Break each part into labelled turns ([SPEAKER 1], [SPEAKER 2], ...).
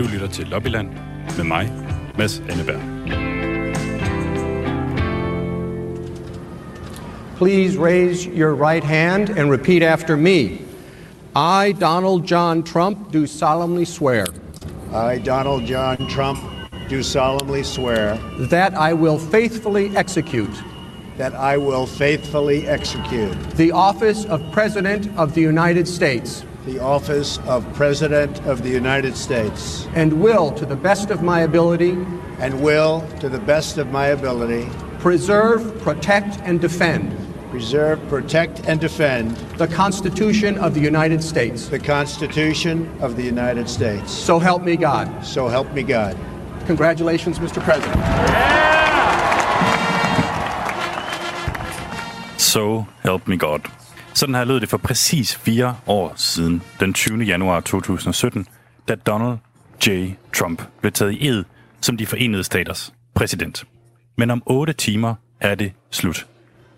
[SPEAKER 1] Du lytter til Lobbyland med mig, Mads Anneberg.
[SPEAKER 2] Please raise your right hand and repeat after me. I, Donald John Trump, do solemnly swear
[SPEAKER 3] I, Donald John Trump, do solemnly swear
[SPEAKER 2] that I will faithfully execute
[SPEAKER 3] that I will faithfully execute
[SPEAKER 2] the office of President of the United States
[SPEAKER 3] the office of President of the United States
[SPEAKER 2] and will, to the best of my ability,
[SPEAKER 3] and will, to the best of my ability,
[SPEAKER 2] preserve, protect, and defend
[SPEAKER 3] preserve, protect, and defend
[SPEAKER 2] the Constitution of the United States.
[SPEAKER 3] the Constitution of the United States.
[SPEAKER 2] So help me God.
[SPEAKER 3] So help me God.
[SPEAKER 2] Congratulations, Mr. President.
[SPEAKER 1] So help me God. Sådan her lød det for præcis fire år siden, den 20. januar 2017, da Donald J. Trump blev taget i ed som de forenede staters præsident. Men om otte timer er det slut.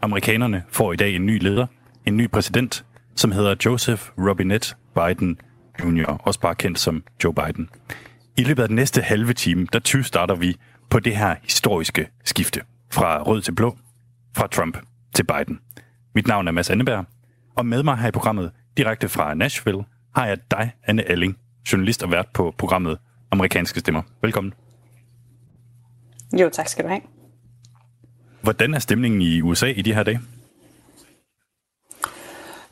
[SPEAKER 1] Amerikanerne får i dag en ny leder, en ny præsident, som hedder Joseph Robinette Biden Jr., også bare kendt som Joe Biden. I løbet af den næste halve time, der 20 starter vi på det her historiske skifte. Fra rød til blå, fra Trump til Biden. Mit navn er Mads Anneberg, og med mig her i programmet, direkte fra Nashville, har jeg dig, Anne Alling, journalist og vært på programmet Amerikanske Stemmer. Velkommen.
[SPEAKER 4] Jo, tak skal du have.
[SPEAKER 1] Hvordan er stemningen i USA i de her dage?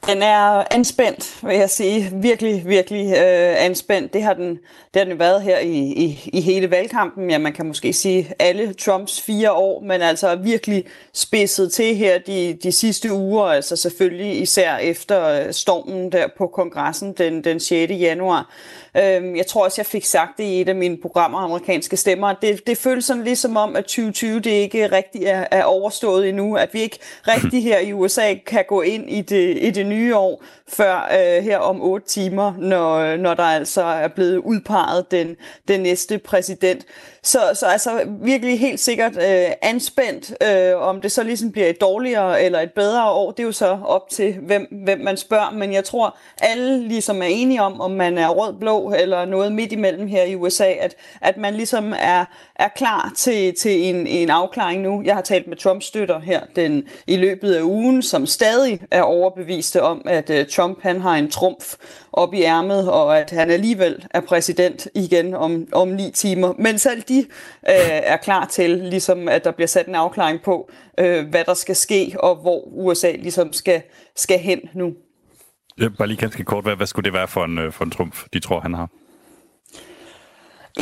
[SPEAKER 4] Den er anspændt, vil jeg sige. Virkelig, virkelig øh, anspændt. Det har den, det har den været her i, i, i hele valgkampen. Ja, man kan måske sige alle Trumps fire år, men altså virkelig spidset til her de, de sidste uger. Altså selvfølgelig især efter øh, stormen der på kongressen den, den 6. januar. Øh, jeg tror også, jeg fik sagt det i et af mine programmer, amerikanske stemmer. Det, det føles sådan ligesom om, at 2020 det ikke rigtig er, er overstået endnu. At vi ikke rigtig her i USA kan gå ind i det, i det nye år før øh, her om otte timer, når, når der altså er blevet udpeget den, den næste præsident. Så, så altså virkelig helt sikkert øh, anspændt, øh, om det så ligesom bliver et dårligere eller et bedre år, det er jo så op til, hvem, hvem man spørger. Men jeg tror, alle ligesom er enige om, om man er rød-blå eller noget midt imellem her i USA, at, at man ligesom er, er klar til, til en, en afklaring nu. Jeg har talt med Trump-støtter her den, i løbet af ugen, som stadig er overbeviste om, at øh, Trump han har en trumf op i ærmet, og at han alligevel er præsident igen om, om ni timer. Men selv de øh, er klar til, ligesom at der bliver sat en afklaring på, øh, hvad der skal ske, og hvor USA ligesom skal, skal hen nu.
[SPEAKER 1] Bare lige ganske kort, hvad, hvad skulle det være for en, øh, for en trumf, de tror, han har?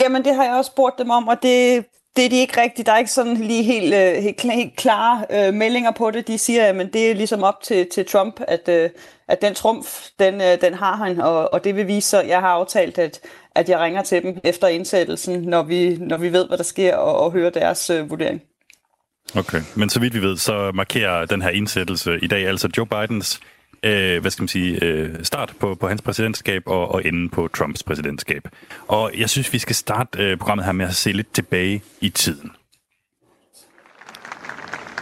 [SPEAKER 4] Jamen, det har jeg også spurgt dem om, og det, det er de ikke rigtigt. Der er ikke sådan lige helt, øh, helt, helt klare øh, meldinger på det. De siger, at det er ligesom op til, til Trump, at, øh, at den trumf, den, øh, den har han, og, og det vil vise sig. Jeg har aftalt, at, at jeg ringer til dem efter indsættelsen, når vi, når vi ved, hvad der sker, og, og hører deres øh, vurdering.
[SPEAKER 1] Okay, men så vidt vi ved, så markerer den her indsættelse i dag altså Joe Bidens øh, hvad skal man sige, øh, start på, på hans præsidentskab og, og ende på Trumps præsidentskab. Og jeg synes, vi skal starte øh, programmet her med at se lidt tilbage i tiden.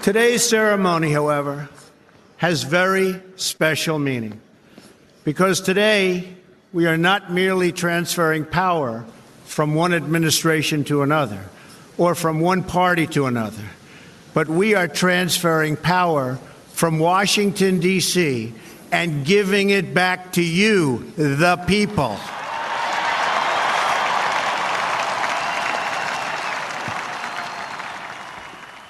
[SPEAKER 3] Today's ceremony, however, has very special meaning because today we are not merely transferring power from one administration to another or from one party to another, but we are transferring power from Washington, D.C., and giving it back to you, the people.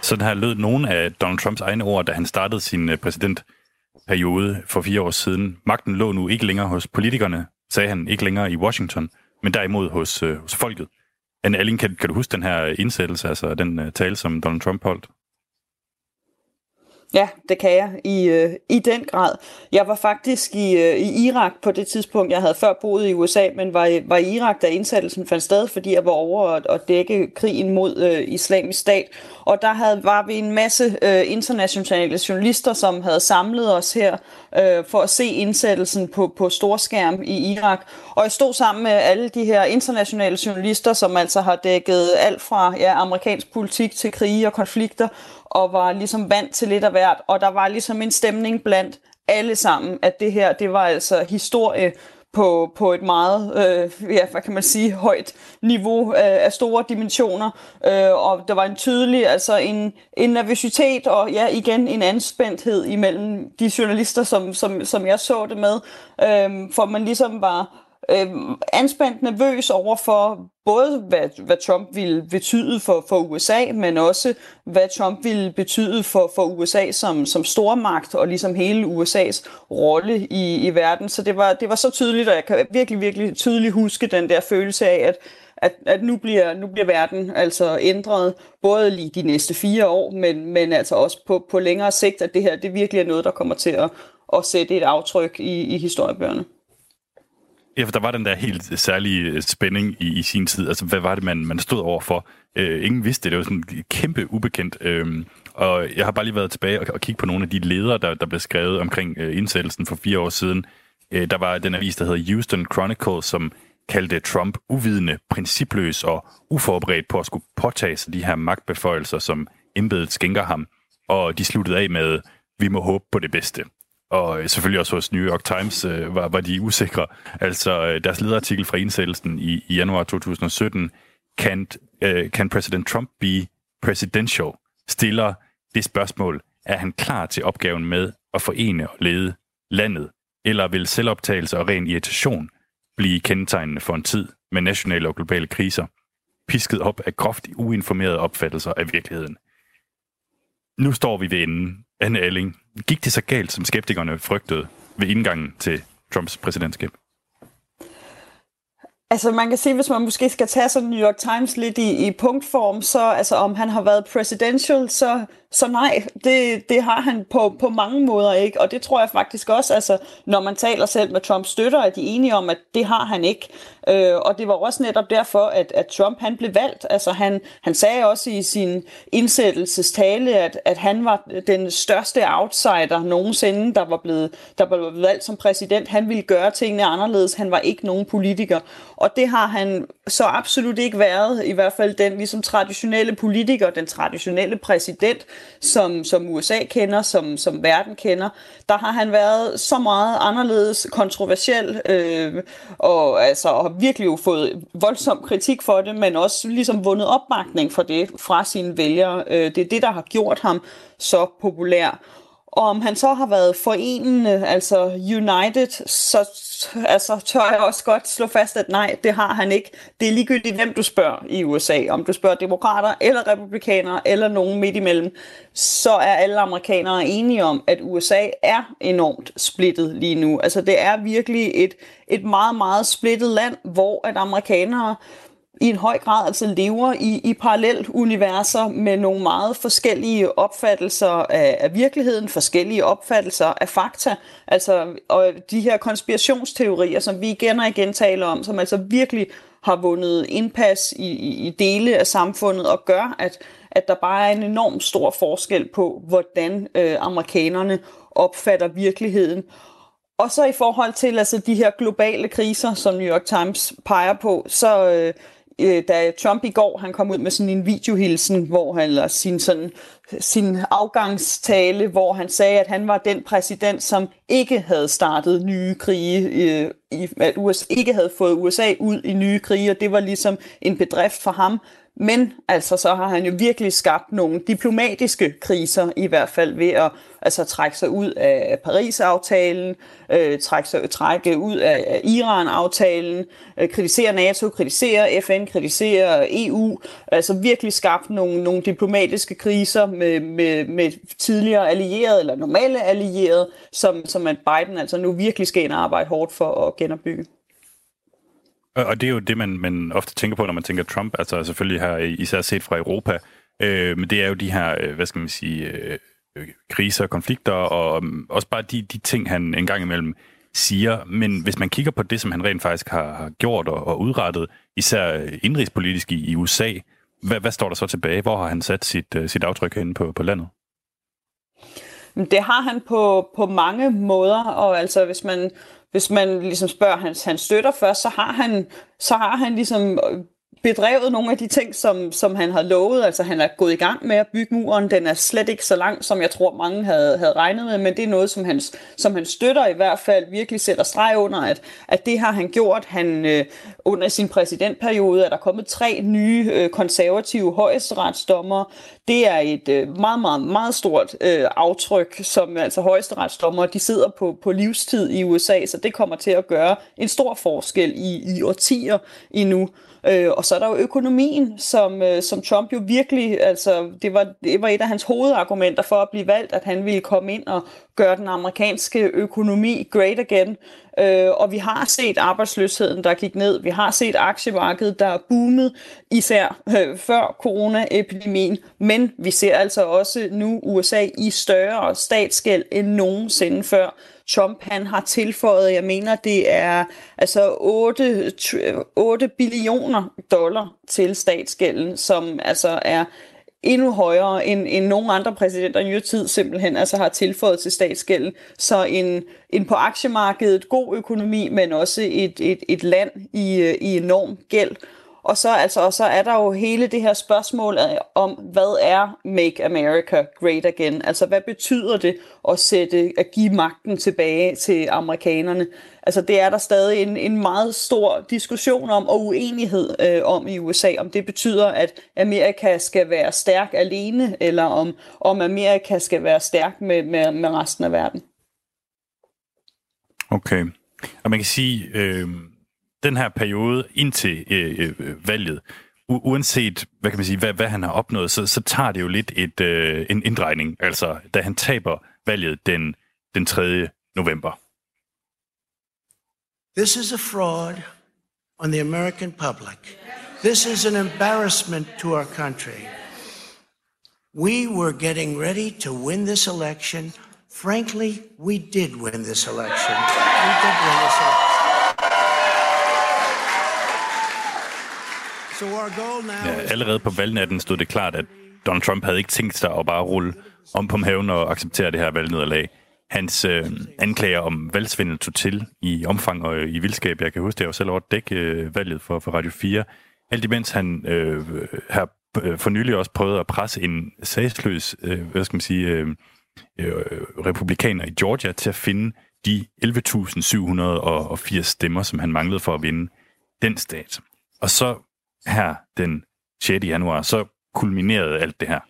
[SPEAKER 1] Sådan her lød nogle af Donald Trumps egne ord, da han startede sin øh, præsidentperiode for fire år siden. Magten lå nu ikke længere hos politikerne, sagde han, ikke længere i Washington, men derimod hos, øh, hos folket. Anne Alling, kan, kan du huske den her indsættelse, altså den øh, tale, som Donald Trump holdt?
[SPEAKER 4] Ja, det kan jeg i, øh, i den grad. Jeg var faktisk i, øh, i Irak på det tidspunkt. Jeg havde før boet i USA, men var, var i Irak, da indsættelsen fandt sted, fordi jeg var over at, at dække krigen mod øh, islamisk stat. Og der havde, var vi en masse øh, internationale journalister, som havde samlet os her øh, for at se indsættelsen på, på storskærm i Irak. Og jeg stod sammen med alle de her internationale journalister, som altså har dækket alt fra ja, amerikansk politik til krige og konflikter, og var ligesom vant til lidt af hvert, og der var ligesom en stemning blandt alle sammen, at det her, det var altså historie på, på et meget, øh, ja, hvad kan man sige, højt niveau af, af store dimensioner. Øh, og der var en tydelig, altså en, en nervøsitet og ja, igen en anspændthed imellem de journalister, som, som, som jeg så det med. Øh, for man ligesom var øh, anspændt nervøs over for både, hvad, hvad Trump ville betyde for, for USA, men også, hvad Trump ville betyde for, for USA som, som stormagt, og ligesom hele USA's rolle i, i verden. Så det var, det var så tydeligt, og jeg kan virkelig, virkelig tydeligt huske den der følelse af, at at, at nu, bliver, nu bliver verden altså ændret, både lige de næste fire år, men, men altså også på, på længere sigt, at det her det virkelig er noget, der kommer til at, at sætte et aftryk i, i historiebøgerne.
[SPEAKER 1] Ja, for der var den der helt særlige øh, spænding i, i sin tid. Altså, hvad var det, man, man stod over for? Øh, ingen vidste det. Det var sådan kæmpe ubekendt. Øh, og jeg har bare lige været tilbage og, og kigge på nogle af de ledere, der, der blev skrevet omkring øh, indsættelsen for fire år siden. Øh, der var den avis, der hedder Houston Chronicle, som kaldte Trump uvidende, principløs og uforberedt på at skulle påtage sig de her magtbeføjelser, som embedet skænker ham. Og de sluttede af med, vi må håbe på det bedste og øh, selvfølgelig også hos New York Times øh, var, var de usikre. Altså øh, deres lederartikel fra indsættelsen i, i januar 2017, kan, øh, kan President Trump be presidential, stiller det spørgsmål, er han klar til opgaven med at forene og lede landet, eller vil selvoptagelse og ren irritation blive kendetegnende for en tid med nationale og globale kriser, pisket op af groft uinformerede opfattelser af virkeligheden. Nu står vi ved enden Anne Alling, gik det så galt, som skeptikerne frygtede ved indgangen til Trumps præsidentskab?
[SPEAKER 4] Altså man kan sige, hvis man måske skal tage sådan New York Times lidt i, i punktform, så altså om han har været presidential, så så nej, det, det har han på, på mange måder ikke, og det tror jeg faktisk også, altså, når man taler selv med Trumps støtter, er de enige om, at det har han ikke. Øh, og det var også netop derfor, at, at Trump han blev valgt. Altså han, han sagde også i sin indsættelsestale, at, at han var den største outsider nogensinde, der var, blevet, der var blevet valgt som præsident. Han ville gøre tingene anderledes. Han var ikke nogen politiker. Og det har han så absolut ikke været, i hvert fald den ligesom traditionelle politiker, den traditionelle præsident, som, som USA kender, som, som verden kender, der har han været så meget anderledes kontroversiel, øh, og altså har virkelig jo fået voldsom kritik for det, men også ligesom vundet opbakning for det fra sine vælgere. Øh, det er det, der har gjort ham så populær. Og om han så har været forenende, altså United, så altså, tør jeg også godt slå fast, at nej, det har han ikke. Det er ligegyldigt, hvem du spørger i USA. Om du spørger demokrater, eller republikanere, eller nogen midt imellem, så er alle amerikanere enige om, at USA er enormt splittet lige nu. Altså det er virkelig et, et meget, meget splittet land, hvor at amerikanere i en høj grad altså lever i, i parallelt universer med nogle meget forskellige opfattelser af, af virkeligheden, forskellige opfattelser af fakta. Altså, og de her konspirationsteorier, som vi igen og igen taler om, som altså virkelig har vundet indpas i, i, i dele af samfundet og gør, at, at der bare er en enorm stor forskel på, hvordan øh, amerikanerne opfatter virkeligheden. Og så i forhold til altså, de her globale kriser, som New York Times peger på, så, øh, øh, da Trump i går han kom ud med sådan en videohilsen, hvor han eller sin sådan sin afgangstale, hvor han sagde, at han var den præsident, som ikke havde startet nye krige, øh, i, at USA ikke havde fået USA ud i nye krige, og det var ligesom en bedrift for ham. Men altså, så har han jo virkelig skabt nogle diplomatiske kriser, i hvert fald ved at altså, trække sig ud af Paris-aftalen, øh, trække, sig, trække ud af Iran-aftalen, øh, kritisere NATO, kritisere FN, kritisere EU, altså virkelig skabt nogle, nogle diplomatiske kriser med, med, med tidligere allierede, eller normale allierede, som, som at Biden altså nu virkelig skal ind og arbejde hårdt for at genopbygge.
[SPEAKER 1] Og det er jo det, man, man ofte tænker på, når man tænker Trump, altså selvfølgelig her især set fra Europa, øh, men det er jo de her, øh, hvad skal man sige, øh, kriser, konflikter, og mm, også bare de, de ting, han engang imellem siger. Men hvis man kigger på det, som han rent faktisk har, har gjort og, og udrettet, især øh, indrigspolitisk i, i USA, hvad, hvad står der så tilbage? Hvor har han sat sit, øh, sit aftryk hen på, på landet?
[SPEAKER 4] Det har han på, på mange måder, og altså hvis man hvis man ligesom spørger hans, hans støtter først, så har han, så har han ligesom øh, bedrevet nogle af de ting, som, som han har lovet. Altså han er gået i gang med at bygge muren. Den er slet ikke så lang, som jeg tror mange havde, havde regnet med, men det er noget, som han, som han støtter i hvert fald, virkelig sætter streg under, at, at det har han gjort. Han øh, under sin præsidentperiode er der kommet tre nye øh, konservative højesteretsdommer. Det er et øh, meget, meget, meget stort øh, aftryk, som altså højesteretsdommer, de sidder på, på livstid i USA, så det kommer til at gøre en stor forskel i, i årtier endnu. Øh, og så er der jo økonomien, som, øh, som Trump jo virkelig, altså det var, det var et af hans hovedargumenter for at blive valgt, at han ville komme ind og gøre den amerikanske økonomi great again. Øh, og vi har set arbejdsløsheden, der gik ned. Vi har set aktiemarkedet, der er boomet, især øh, før coronaepidemien. Men vi ser altså også nu USA i større statsgæld end nogensinde før. Trump han har tilføjet, jeg mener det er altså 8, 8 billioner dollar til statsgælden, som altså er endnu højere end, end nogen andre præsidenter i nyere tid simpelthen altså har tilføjet til statsgælden. Så en, en på aktiemarkedet god økonomi, men også et, et, et land i, i enorm gæld. Og så, altså, og så er der jo hele det her spørgsmål om, hvad er Make America Great Again? Altså, hvad betyder det at, sætte, at give magten tilbage til amerikanerne? Altså, det er der stadig en, en meget stor diskussion om og uenighed øh, om i USA, om det betyder, at Amerika skal være stærk alene, eller om, om Amerika skal være stærk med, med, med resten af verden.
[SPEAKER 1] Okay. Og man kan sige, øh, den her periode indtil øh, øh, valget, u- uanset hvad kan man sige, hvad, hvad han har opnået, så, så tager det jo lidt et, øh, en inddrejning, altså da han taber valget den, den 3. november.
[SPEAKER 5] This is a fraud on the American public. This is an embarrassment to our country. We were getting ready to win this election. Frankly, we did win this election. We did win this election.
[SPEAKER 1] Ja, allerede på valgnatten stod det klart, at Donald Trump havde ikke tænkt sig at bare rulle om på haven og acceptere det her valgnederlag. Hans øh, anklager om valgsvindel tog til i omfang og i vildskab. Jeg kan huske, at jeg var selv over at dække øh, valget for, for Radio 4. Alt imens han øh, her øh, for nylig også prøvede at presse en sagsløs, øh, hvad skal man sige, øh, øh, republikaner i Georgia til at finde de 11.780 stemmer, som han manglede for at vinde den stat. Og så her den 6. januar, så kulminerede alt det her.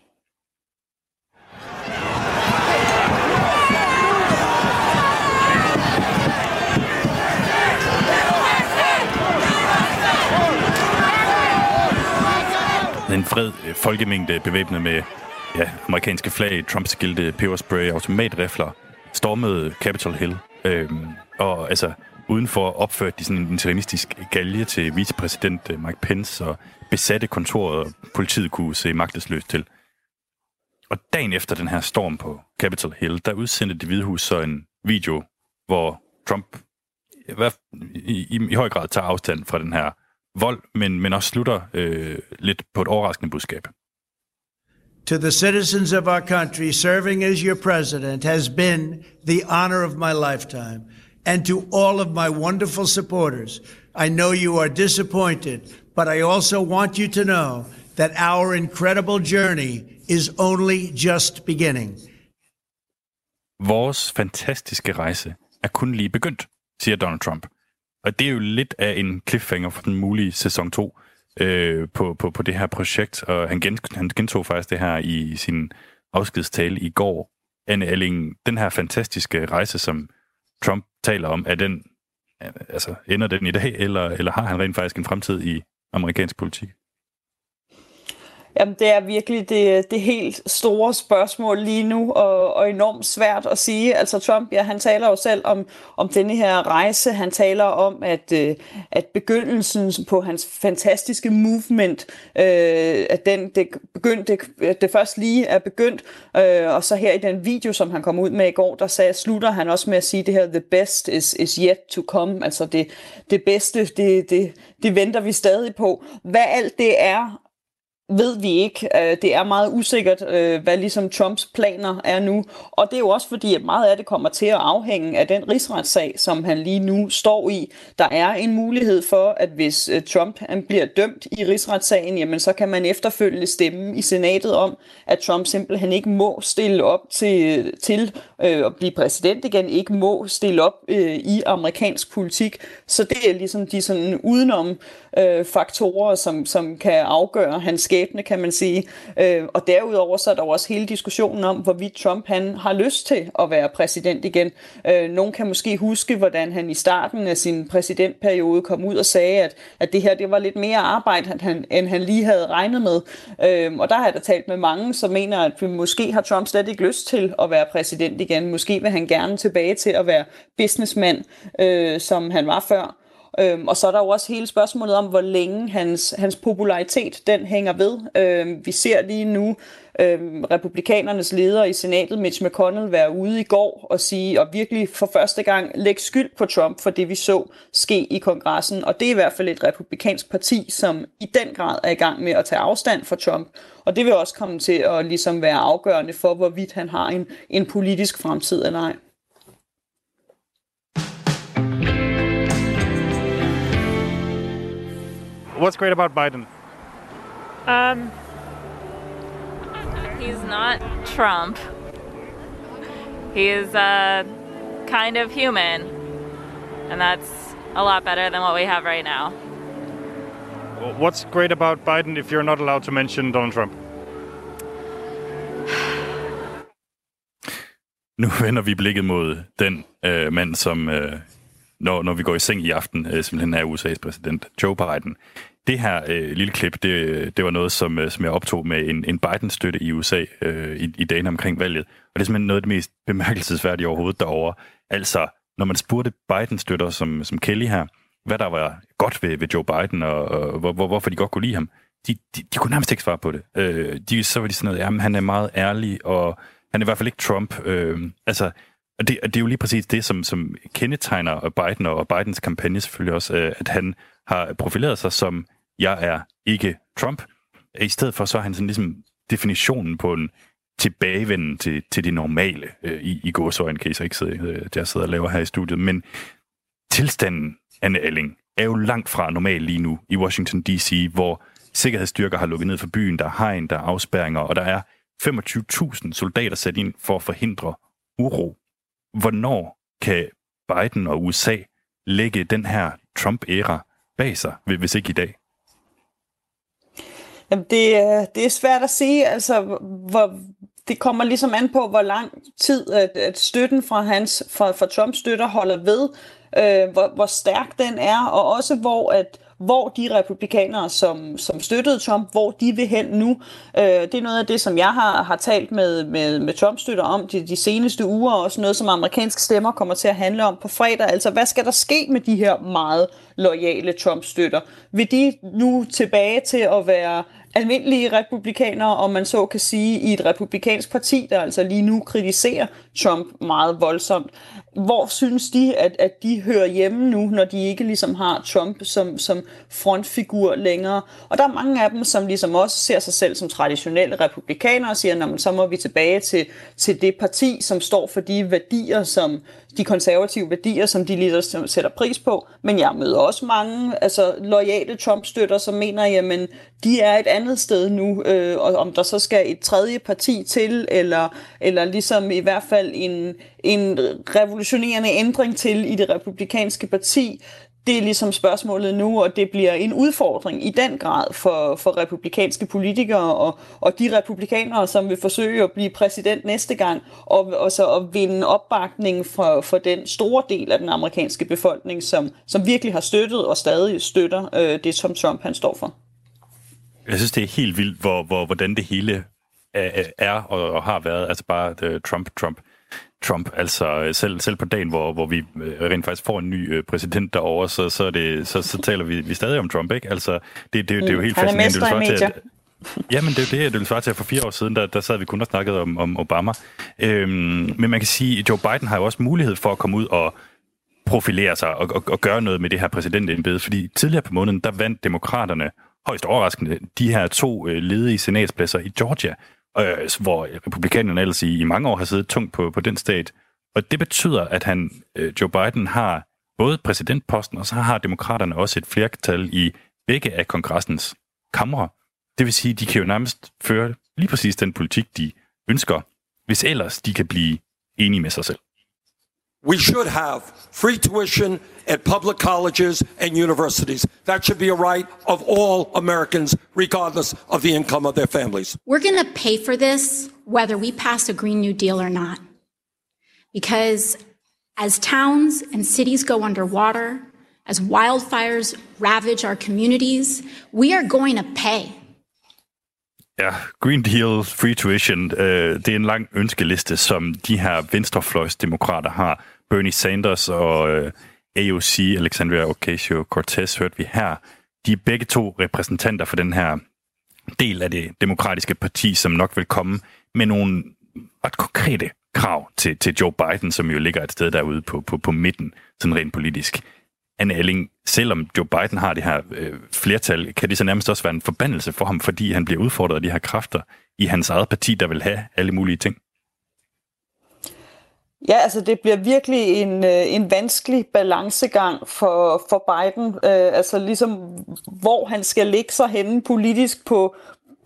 [SPEAKER 1] En fred øh, folkemængde bevæbnet med ja, amerikanske flag, Trumps skilte, peberspray, automatrifler, stormede Capitol Hill. Øhm, og altså, udenfor opførte de sådan en interimistisk galje til vicepræsident øh, Mike Pence og besatte kontoret, og politiet kunne se magtesløst til. Og dagen efter den her storm på Capitol Hill, der udsendte det hvide hus så en video, hvor Trump i, i, i høj grad tager afstand fra den her vold, men, men også slutter øh, lidt på et overraskende budskab.
[SPEAKER 3] To the citizens of our country, serving as your president has been the honor of my lifetime. And to all of my wonderful supporters, I know you are disappointed, but I also want you to know that our incredible journey is only just beginning.
[SPEAKER 1] Vores fantastiske rejse er kun lige begyndt, siger Donald Trump. Og det er jo lidt af en cliffhanger for den mulige sæson 2 øh, på, på, på det her projekt. Og han, gen, han gentog faktisk det her i sin afskedstale i går. Anne Elling, den her fantastiske rejse, som Trump taler om, er den, altså, ender den i dag, eller, eller har han rent faktisk en fremtid i amerikansk politik?
[SPEAKER 4] Jamen, det er virkelig det, det helt store spørgsmål lige nu, og, og enormt svært at sige. Altså Trump, ja, han taler jo selv om, om denne her rejse. Han taler om, at, øh, at begyndelsen på hans fantastiske movement, øh, at den, det, begyndte, det, det først lige er begyndt. Øh, og så her i den video, som han kom ud med i går, der sagde, slutter han også med at sige det her, the best is, is yet to come. Altså det, det bedste, det, det, det venter vi stadig på. Hvad alt det er, ved vi ikke. Øh, det er meget usikkert, øh, hvad ligesom Trumps planer er nu. Og det er jo også fordi, at meget af det kommer til at afhænge af den rigsretssag, som han lige nu står i. Der er en mulighed for, at hvis øh, Trump han bliver dømt i rigsretssagen, jamen så kan man efterfølgende stemme i senatet om, at Trump simpelthen ikke må stille op til, til øh, at blive præsident igen, ikke må stille op øh, i amerikansk politik. Så det er ligesom de sådan udenom øh, faktorer, som, som kan afgøre hans skæbne, kan man sige. Øh, og derudover så er der også hele diskussionen om, hvorvidt Trump han har lyst til at være præsident igen. Øh, nogen kan måske huske, hvordan han i starten af sin præsidentperiode kom ud og sagde, at, at det her det var lidt mere arbejde, end han, end han lige havde regnet med. Øh, og der har jeg da talt med mange, som mener, at måske har Trump slet ikke lyst til at være præsident igen. Måske vil han gerne tilbage til at være businessman, øh, som han var før. Øhm, og så er der jo også hele spørgsmålet om, hvor længe hans, hans popularitet den hænger ved. Øhm, vi ser lige nu øhm, republikanernes leder i senatet, Mitch McConnell, være ude i går og sige, og virkelig for første gang lægge skyld på Trump for det, vi så ske i kongressen. Og det er i hvert fald et republikansk parti, som i den grad er i gang med at tage afstand fra Trump. Og det vil også komme til at ligesom være afgørende for, hvorvidt han har en, en politisk fremtid eller ej.
[SPEAKER 1] What's great about Biden?
[SPEAKER 6] Um, he's not Trump. He is uh, kind of human, and that's a lot better than what we have right now.
[SPEAKER 1] What's great about Biden if you're not allowed to mention Donald Trump? Nu vender vi blikket mod den øh, mand, som øh, når, når vi går i seng i aften, øh, simpelthen af USA's præsident, Joe Biden. Det her øh, lille klip, det, det var noget, som, øh, som jeg optog med en, en Biden-støtte i USA øh, i, i dagen omkring valget. Og det er simpelthen noget af det mest bemærkelsesværdige overhovedet derovre. Altså, når man spurgte Biden-støtter som, som Kelly her, hvad der var godt ved, ved Joe Biden, og, og hvor, hvor, hvorfor de godt kunne lide ham, de, de, de kunne nærmest ikke svare på det. Øh, de, så var de sådan noget, jamen han er meget ærlig, og han er i hvert fald ikke Trump. Øh, altså, og det, det er jo lige præcis det, som, som kendetegner Biden og Bidens kampagne selvfølgelig også, øh, at han har profileret sig som, jeg er ikke Trump. I stedet for så er han sådan ligesom definitionen på en tilbagevenden til, til det normale øh, i, i gåsøjne, kan I så ikke sidde, øh, jeg sidder og laver her i studiet. Men tilstanden, Anne Alling, er jo langt fra normal lige nu i Washington D.C., hvor sikkerhedsstyrker har lukket ned for byen, der er hegn, der er afspærringer, og der er 25.000 soldater sat ind for at forhindre uro hvornår kan Biden og USA lægge den her Trump-æra bag sig, hvis ikke i dag?
[SPEAKER 4] Jamen, det, det er svært at sige. Altså, hvor, det kommer ligesom an på, hvor lang tid at, at støtten fra, hans, fra, fra Trumps støtter holder ved, øh, hvor, hvor stærk den er, og også hvor at hvor de republikanere, som, som støttede Trump, hvor de vil hen nu. Øh, det er noget af det, som jeg har, har talt med, med, med Trump-støtter om de, de seneste uger, og også noget, som amerikanske stemmer kommer til at handle om på fredag. Altså, hvad skal der ske med de her meget lojale Trump-støtter? Vil de nu tilbage til at være almindelige republikanere, om man så kan sige, i et republikansk parti, der altså lige nu kritiserer Trump meget voldsomt. Hvor synes de, at, at de hører hjemme nu, når de ikke ligesom har Trump som, som frontfigur længere? Og der er mange af dem, som ligesom også ser sig selv som traditionelle republikanere og siger, at så må vi tilbage til, til det parti, som står for de værdier, som, de konservative værdier, som de lige sætter pris på. Men jeg møder også mange altså, lojale Trump-støtter, som mener, jamen, de er et andet sted nu, øh, og om der så skal et tredje parti til, eller, eller ligesom i hvert fald en, en revolutionerende ændring til i det republikanske parti, det er ligesom spørgsmålet nu, og det bliver en udfordring i den grad for, for republikanske politikere og, og de republikanere, som vil forsøge at blive præsident næste gang, og, og så at vinde opbakning for, for den store del af den amerikanske befolkning, som, som virkelig har støttet og stadig støtter øh, det, som Trump han står for.
[SPEAKER 1] Jeg synes, det er helt vildt, hvor, hvor, hvordan det hele er, og, og har været, altså bare øh, Trump, Trump. Trump. Altså øh, selv, selv på dagen, hvor, hvor vi øh, rent faktisk får en ny øh, præsident derovre, så, så, er det, så, så taler vi, vi stadig om Trump, ikke? Altså, det, det, det, det er jo helt
[SPEAKER 4] mm, fascinerende.
[SPEAKER 1] Det til, at, Jamen, det er jo det, det vil svare til, at for fire år siden, der, der sad vi kun og snakkede om, om Obama. Øhm, men man kan sige, at Joe Biden har jo også mulighed for at komme ud og profilere sig og, og, og gøre noget med det her præsidentembede, fordi tidligere på måneden, der vandt demokraterne højst overraskende, de her to ledige senatspladser i Georgia, øh, hvor republikanerne ellers i, i mange år har siddet tungt på, på den stat. Og det betyder, at han, øh, Joe Biden har både præsidentposten, og så har demokraterne også et flertal i begge af kongressens kamre. Det vil sige, de kan jo nærmest føre lige præcis den politik, de ønsker, hvis ellers de kan blive enige med sig selv.
[SPEAKER 7] We should have free tuition at public colleges and universities. That should be a right of all Americans, regardless of the income of their families.
[SPEAKER 8] We're going to pay for this whether we pass a Green New Deal or not. Because as towns and cities go underwater, as wildfires ravage our communities, we are going to pay.
[SPEAKER 1] Ja, Green Deal, Free Tuition, øh, det er en lang ønskeliste, som de her venstrefløjsdemokrater har. Bernie Sanders og øh, AOC, Alexandria Ocasio-Cortez, hørte vi her. De er begge to repræsentanter for den her del af det demokratiske parti, som nok vil komme med nogle ret konkrete krav til, til Joe Biden, som jo ligger et sted derude på, på, på midten, sådan rent politisk. Anne Elling, selvom Joe Biden har det her øh, flertal, kan det så nærmest også være en forbandelse for ham, fordi han bliver udfordret af de her kræfter i hans eget parti, der vil have alle mulige ting?
[SPEAKER 4] Ja, altså det bliver virkelig en, øh, en vanskelig balancegang for, for Biden. Øh, altså ligesom, hvor han skal ligge sig henne politisk på,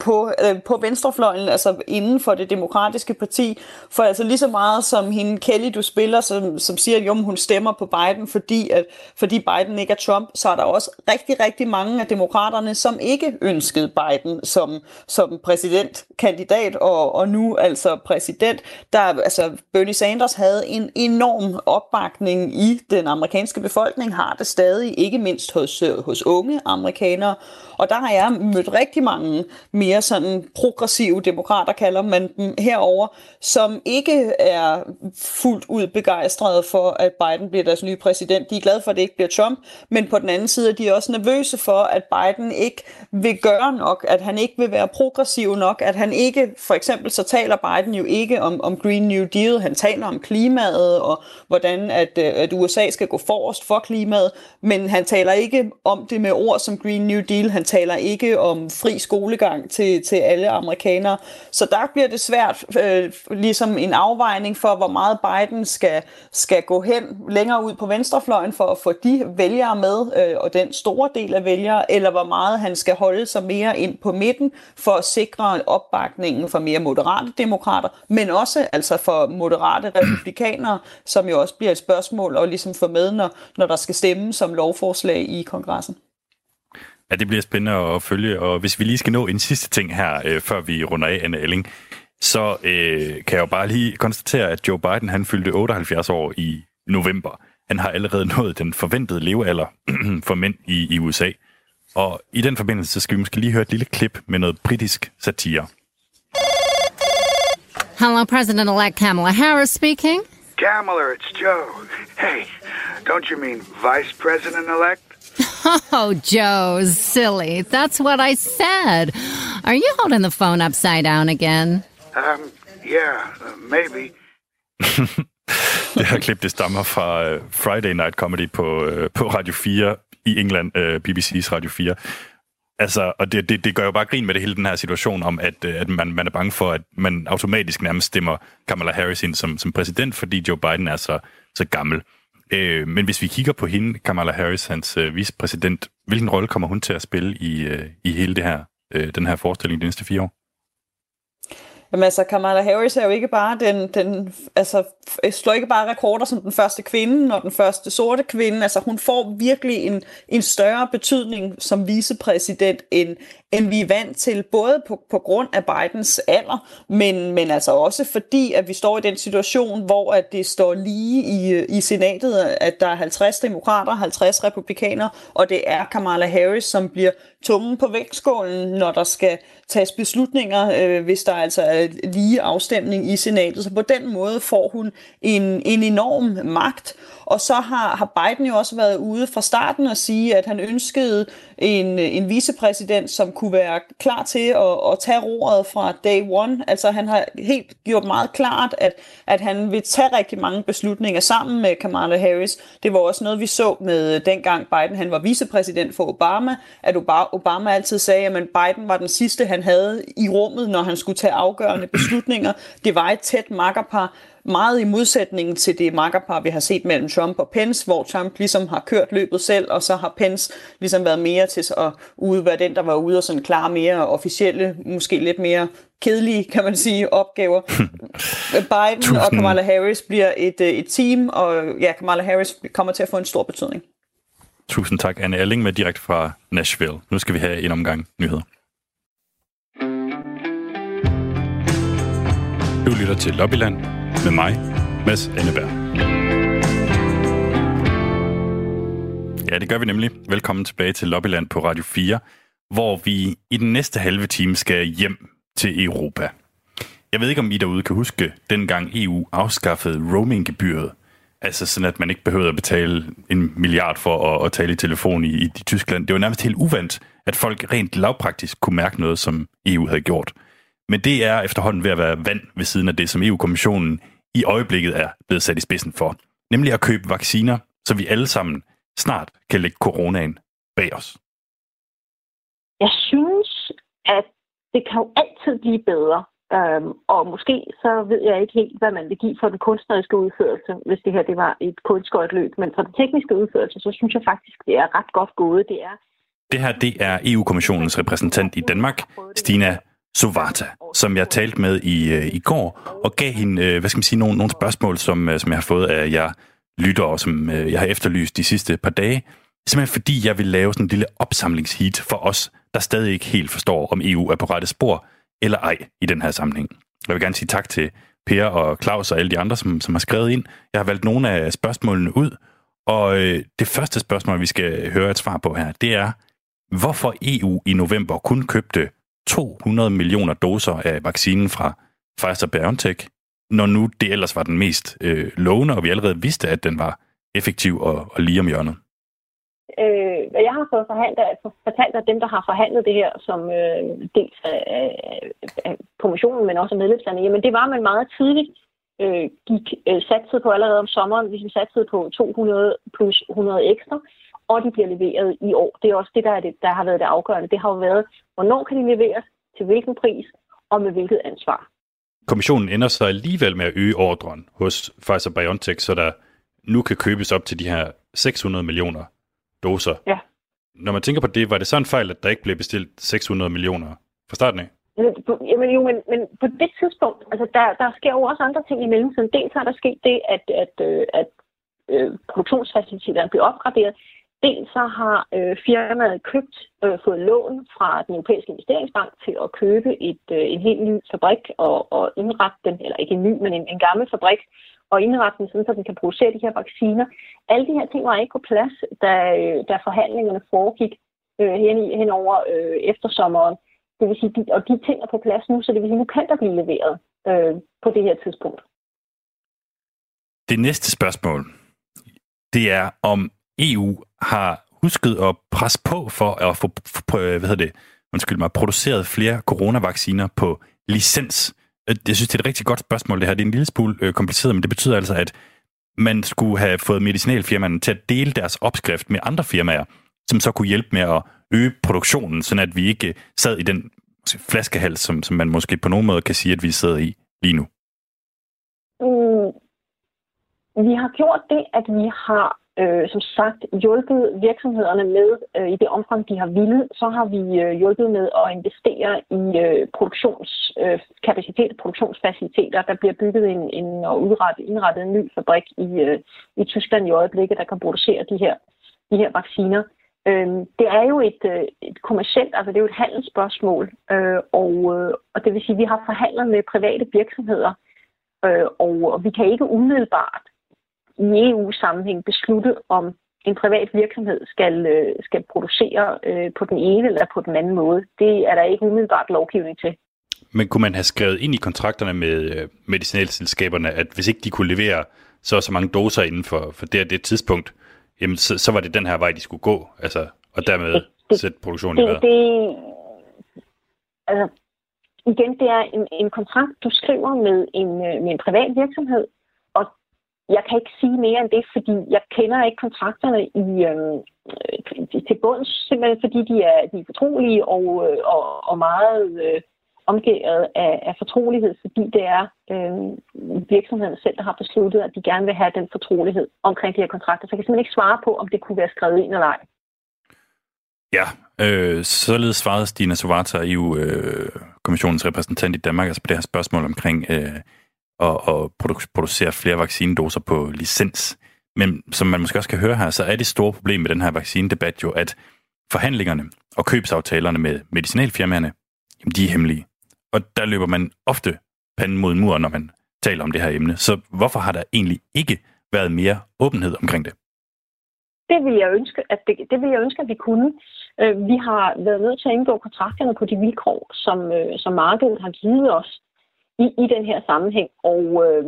[SPEAKER 4] på, øh, på venstrefløjen, altså inden for det demokratiske parti. For altså lige så meget som hende Kelly, du spiller, som, som siger, at jo, hun stemmer på Biden, fordi, at, fordi Biden ikke er Trump, så er der også rigtig, rigtig mange af demokraterne, som ikke ønskede Biden som, som præsidentkandidat, og, og nu altså præsident. Der, altså Bernie Sanders havde en enorm opbakning i den amerikanske befolkning, har det stadig, ikke mindst hos, hos unge amerikanere. Og der har jeg mødt rigtig mange mere sådan progressive demokrater, kalder man dem herover, som ikke er fuldt ud begejstrede for, at Biden bliver deres nye præsident. De er glade for, at det ikke bliver Trump, men på den anden side er de også nervøse for, at Biden ikke vil gøre nok, at han ikke vil være progressiv nok, at han ikke, for eksempel så taler Biden jo ikke om, om Green New Deal, han taler om klimaet og hvordan at, øh, at USA skal gå forrest for klimaet, men han taler ikke om det med ord som Green New Deal, han taler ikke om fri skolegang til, til alle amerikanere. Så der bliver det svært, øh, ligesom en afvejning for, hvor meget Biden skal, skal gå hen længere ud på venstrefløjen for at få de vælgere med, øh, og den store del af vælgere, eller hvor meget han skal holde sig mere ind på midten for at sikre opbakningen for mere moderate demokrater, men også altså for moderate republikanere, som jo også bliver et spørgsmål at ligesom få med, når, når der skal stemme som lovforslag i kongressen.
[SPEAKER 1] Ja, det bliver spændende at følge, og hvis vi lige skal nå en sidste ting her, øh, før vi runder af, Anne Elling, så øh, kan jeg jo bare lige konstatere, at Joe Biden han fyldte 78 år i november. Han har allerede nået den forventede levealder for mænd i, i USA. Og i den forbindelse så skal vi måske lige høre et lille klip med noget britisk satire.
[SPEAKER 9] Hello, President-elect Kamala Harris speaking.
[SPEAKER 10] Kamala, it's Joe. Hey, don't you mean Vice President-elect?
[SPEAKER 9] Oh, Joe, silly. That's what I said. Are you holding the phone upside down again?
[SPEAKER 10] Um, yeah, uh, maybe.
[SPEAKER 1] det her klip, det stammer fra uh, Friday Night Comedy på, uh, på Radio 4 i England, uh, BBC's Radio 4. Altså, og det, det, det gør jo bare grin med det hele den her situation om, at, at man, man er bange for, at man automatisk nærmest stemmer Kamala Harris ind som, som præsident, fordi Joe Biden er så, så gammel. Øh, men hvis vi kigger på hende, Kamala Harris, hans øh, vicepræsident, hvilken rolle kommer hun til at spille i, øh, i hele det her, øh, den her forestilling de næste fire år?
[SPEAKER 4] Jamen altså, Kamala Harris er jo ikke bare den, den altså, slår ikke bare rekorder som den første kvinde og den første sorte kvinde. Altså, hun får virkelig en, en større betydning som vicepræsident, end, end vi er vant til, både på, på grund af Bidens alder, men, men altså også fordi, at vi står i den situation, hvor at det står lige i, i senatet, at der er 50 demokrater, 50 republikanere, og det er Kamala Harris, som bliver tungen på vægtskålen, når der skal tages beslutninger, øh, hvis der altså er lige afstemning i senatet. Så på den måde får hun en, en enorm magt, og så har, har Biden jo også været ude fra starten og sige, at han ønskede en, en vicepræsident, som kunne være klar til at, at tage roret fra day one. Altså han har helt gjort meget klart, at, at han vil tage rigtig mange beslutninger sammen med Kamala Harris. Det var også noget, vi så med dengang Biden han var vicepræsident for Obama, at Obama altid sagde, at Biden var den sidste, han havde i rummet, når han skulle tage afgørende beslutninger. Det var et tæt makkerpar, meget i modsætning til det makkerpar, vi har set mellem Trump og Pence, hvor Trump ligesom har kørt løbet selv, og så har Pence ligesom været mere til at ude, være den, der var ude og sådan klare mere officielle, måske lidt mere kedelige, kan man sige, opgaver. Biden Tusind. og Kamala Harris bliver et, øh, et team, og ja, Kamala Harris kommer til at få en stor betydning.
[SPEAKER 1] Tusind tak, Anne Erling, med direkte fra Nashville. Nu skal vi have en omgang nyheder. Du lytter til Lobbyland med mig, Mads Anneberg. Ja, det gør vi nemlig. Velkommen tilbage til Lobbyland på Radio 4, hvor vi i den næste halve time skal hjem til Europa. Jeg ved ikke, om I derude kan huske, dengang EU afskaffede roaminggebyret. Altså sådan, at man ikke behøvede at betale en milliard for at, at tale i telefon i, i, Tyskland. Det var nærmest helt uvandt, at folk rent lavpraktisk kunne mærke noget, som EU havde gjort. Men det er efterhånden ved at være vand ved siden af det, som EU-kommissionen i øjeblikket er blevet sat i spidsen for. Nemlig at købe vacciner, så vi alle sammen snart kan lægge coronaen bag os.
[SPEAKER 11] Jeg synes, at det kan jo altid blive bedre. Øhm, og måske så ved jeg ikke helt, hvad man vil give for den kunstneriske udførelse, hvis det her det var et kunstskøjtløb. Men for den tekniske udførelse, så synes jeg faktisk, det er ret godt gået. Det er
[SPEAKER 1] det her det er EU-kommissionens repræsentant i Danmark, Stina Sovata, som jeg talte med i, øh, i går, og gav hende, øh, hvad skal man sige, nogle, nogle spørgsmål, som, øh, som jeg har fået af jer lyttere, som øh, jeg har efterlyst de sidste par dage. Simpelthen fordi jeg vil lave sådan en lille opsamlingsheat for os, der stadig ikke helt forstår, om EU er på rette spor eller ej i den her sammenhæng. Jeg vil gerne sige tak til Per og Claus og alle de andre, som, som har skrevet ind. Jeg har valgt nogle af spørgsmålene ud, og øh, det første spørgsmål, vi skal høre et svar på her, det er, hvorfor EU i november kun købte 200 millioner doser af vaccinen fra Pfizer-BioNTech, når nu det ellers var den mest øh, lovende, og vi allerede vidste, at den var effektiv og, og lige om hjørnet?
[SPEAKER 11] Øh, jeg har fået forhandlet, fortalt at dem, der har forhandlet det her, som øh, dels af, af kommissionen, men også af medlemslandene, jamen det var, man meget tidligt øh, gik øh, satset på allerede om sommeren, ligesom hvis vi satsede på 200 plus 100 ekstra, og de bliver leveret i år. Det er også det, der, er det, der har været det afgørende. Det har jo været, hvornår kan de leveres, til hvilken pris og med hvilket ansvar.
[SPEAKER 1] Kommissionen ender så alligevel med at øge ordren hos Pfizer-BioNTech, så der nu kan købes op til de her 600 millioner doser.
[SPEAKER 11] Ja.
[SPEAKER 1] Når man tænker på det, var det så en fejl, at der ikke blev bestilt 600 millioner fra starten af?
[SPEAKER 11] Jamen jo, men, men på det tidspunkt, altså der, der sker jo også andre ting i mellemtiden. Dels har der sket det, at, at, øh, at, at øh, produktionsfaciliteterne bliver opgraderet. Dels så har øh, firmaet købt, øh, fået lån fra den europæiske investeringsbank til at købe et, øh, en helt ny fabrik og, og indrette den, eller ikke en ny, men en, en gammel fabrik, og indrette den sådan, så den kan producere de her vacciner. Alle de her ting var ikke på plads, da, øh, da forhandlingerne foregik øh, hen, hen over øh, eftersommeren. Det vil sige, de, og de ting er på plads nu, så det vil sige, nu kan der blive leveret øh, på det her tidspunkt.
[SPEAKER 1] Det næste spørgsmål, det er om EU har husket at presse på for at få øh, hvad hedder det, undskyld mig, produceret flere coronavacciner på licens. Øh, jeg synes, det er et rigtig godt spørgsmål, det her. Det er en lille smule øh, kompliceret, men det betyder altså, at man skulle have fået medicinalfirmaerne til at dele deres opskrift med andre firmaer, som så kunne hjælpe med at øge produktionen, sådan at vi ikke øh, sad i den flaskehals, som, som man måske på nogen måde kan sige, at vi sidder i lige nu.
[SPEAKER 11] Mm. Vi har gjort det, at vi har øh, som sagt hjulpet virksomhederne med, øh, i det omfang de har ville, så har vi øh, hjulpet med at investere i øh, produktionskapacitet, øh, produktionsfaciliteter. Der bliver bygget en, en og udrettet, indrettet en ny fabrik i, øh, i Tyskland i øjeblikket, der kan producere de her, de her vacciner. Øh, det er jo et, øh, et kommersielt, altså det er jo et handelsspørgsmål, øh, og, øh, og det vil sige, at vi har forhandlet med private virksomheder, øh, og, og vi kan ikke umiddelbart i EU-sammenhæng beslutte, om en privat virksomhed skal, øh, skal producere øh, på den ene eller på den anden måde. Det er der ikke umiddelbart lovgivning til.
[SPEAKER 1] Men kunne man have skrevet ind i kontrakterne med øh, medicinalselskaberne, at hvis ikke de kunne levere så og så mange doser inden for, for det og det tidspunkt, jamen så, så var det den her vej, de skulle gå, altså, og dermed det, det, sætte produktionen
[SPEAKER 11] det,
[SPEAKER 1] i vejret.
[SPEAKER 11] Det, altså, igen, det er en, en kontrakt, du skriver med en, øh, med en privat virksomhed, jeg kan ikke sige mere end det, fordi jeg kender ikke kontrakterne i, øhm, øh, til bunds, simpelthen fordi de er, de er fortrolige og, øh, og, og meget øh, omgivet af, af fortrolighed, fordi det er øh, virksomheden selv, der har besluttet, at de gerne vil have den fortrolighed omkring de her kontrakter. Så jeg kan simpelthen ikke svare på, om det kunne være skrevet ind eller ej.
[SPEAKER 1] Ja, øh, således svarede Stina Sovata, EU-kommissionens øh, repræsentant i Danmark, altså på det her spørgsmål omkring øh, at, at produ- producere flere vaccinedoser på licens. Men som man måske også kan høre her, så er det store problem med den her vaccinedebat jo, at forhandlingerne og købsaftalerne med medicinalfirmaerne, jamen, de er hemmelige. Og der løber man ofte panden mod en mur, når man taler om det her emne. Så hvorfor har der egentlig ikke været mere åbenhed omkring det?
[SPEAKER 11] Det vil jeg ønske, at det, det vil jeg ønske, at vi kunne. Øh, vi har været nødt til at indgå kontrakterne på de vilkår, som, øh, som markedet har givet os i, i den her sammenhæng. Og, øh,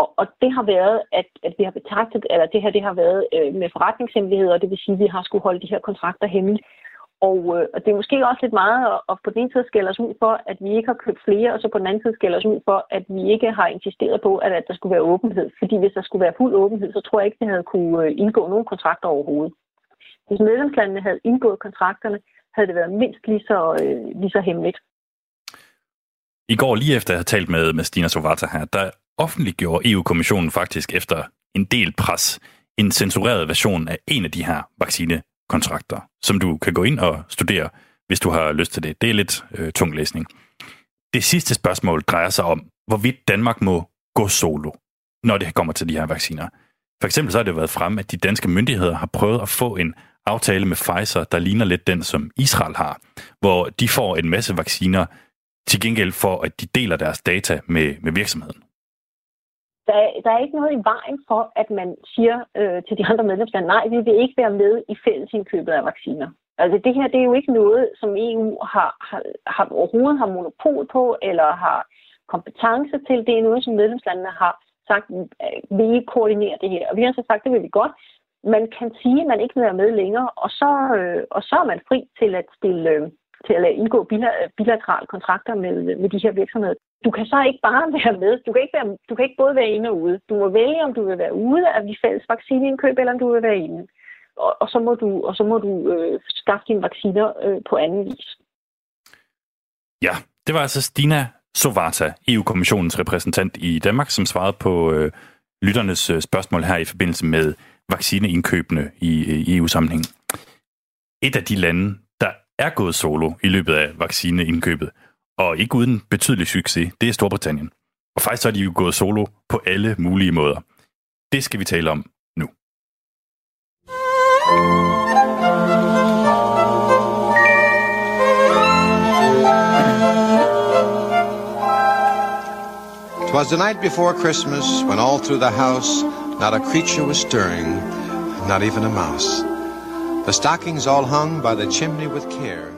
[SPEAKER 11] og, og det har været, at, at vi har betragtet, eller det her det har været øh, med forretningshemmeligheder, det vil sige, at vi har skulle holde de her kontrakter hemmeligt. Og, øh, og det er måske også lidt meget at, at på den ene side skælde os ud for, at vi ikke har købt flere, og så på den anden side skælde os ud for, at vi ikke har insisteret på, at, at der skulle være åbenhed. Fordi hvis der skulle være fuld åbenhed, så tror jeg ikke, vi havde kunne øh, indgå nogen kontrakter overhovedet. Hvis medlemslandene havde indgået kontrakterne, havde det været mindst lige så, øh, lige så hemmeligt.
[SPEAKER 1] I går, lige efter jeg havde talt med, med Stina Sovata her, der offentliggjorde EU-kommissionen faktisk efter en del pres en censureret version af en af de her vaccinekontrakter, som du kan gå ind og studere, hvis du har lyst til det. Det er lidt øh, tung læsning. Det sidste spørgsmål drejer sig om, hvorvidt Danmark må gå solo, når det kommer til de her vacciner. For eksempel så har det været frem, at de danske myndigheder har prøvet at få en aftale med Pfizer, der ligner lidt den, som Israel har, hvor de får en masse vacciner til gengæld for, at de deler deres data med, med virksomheden
[SPEAKER 11] der, der er ikke noget i vejen for, at man siger øh, til de andre medlemslande, nej, vi vil ikke være med i fællesindkøbet af vacciner. Altså det her, det er jo ikke noget, som EU har, har, har overhovedet har monopol på, eller har kompetence til. Det er noget, som medlemslandene har sagt, øh, vi ikke koordinere det her. Og vi har så sagt, det vil vi godt. Man kan sige, at man ikke vil være med længere, og så, øh, og så er man fri til at stille, øh, til at indgå bilaterale kontrakter med, med de her virksomheder. Du kan så ikke bare være med. Du kan ikke, være, du kan ikke både være inde og ude. Du må vælge, om du vil være ude af de fælles vaccineindkøb, eller om du vil være inde. Og, og så må du, og så må du øh, skaffe dine vacciner øh, på anden vis.
[SPEAKER 1] Ja, det var altså Stina Sovata, EU-kommissionens repræsentant i Danmark, som svarede på øh, lytternes øh, spørgsmål her i forbindelse med vaccineindkøbene i, øh, i EU-sammenhæng. Et af de lande, er gået solo i løbet af vaccineindkøbet, og ikke uden betydelig succes, det er Storbritannien. Og faktisk er de jo gået solo på alle mulige måder. Det skal vi tale om nu.
[SPEAKER 12] Twas the night before Christmas when all through the house not a creature was stirring, not even a mouse. The stockings all hung by the chimney with care.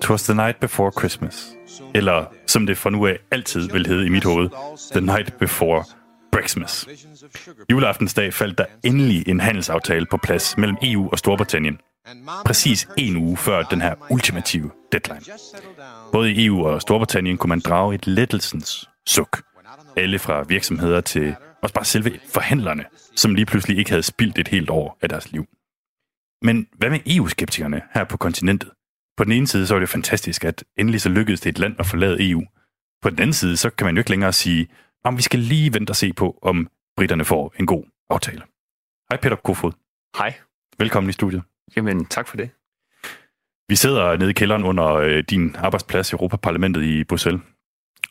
[SPEAKER 1] Twas the night before Christmas. Eller som det fra nu af altid vil hedde i mit hoved, The night before Brexmas. Juleaftensdag faldt der endelig en handelsaftale på plads mellem EU og Storbritannien. Præcis en uge før den her ultimative deadline. Både i EU og Storbritannien kunne man drage et lettelsens suk. Alle fra virksomheder til også bare selve forhandlerne, som lige pludselig ikke havde spildt et helt år af deres liv. Men hvad med EU-skeptikerne her på kontinentet? På den ene side, så var det fantastisk, at endelig så lykkedes det et land at forlade EU. På den anden side, så kan man jo ikke længere sige, om vi skal lige vente og se på, om britterne får en god aftale. Hej Peter Kofod.
[SPEAKER 13] Hej.
[SPEAKER 1] Velkommen i studiet.
[SPEAKER 13] Jamen, tak for det.
[SPEAKER 1] Vi sidder nede i kælderen under øh, din arbejdsplads i Europaparlamentet i Bruxelles,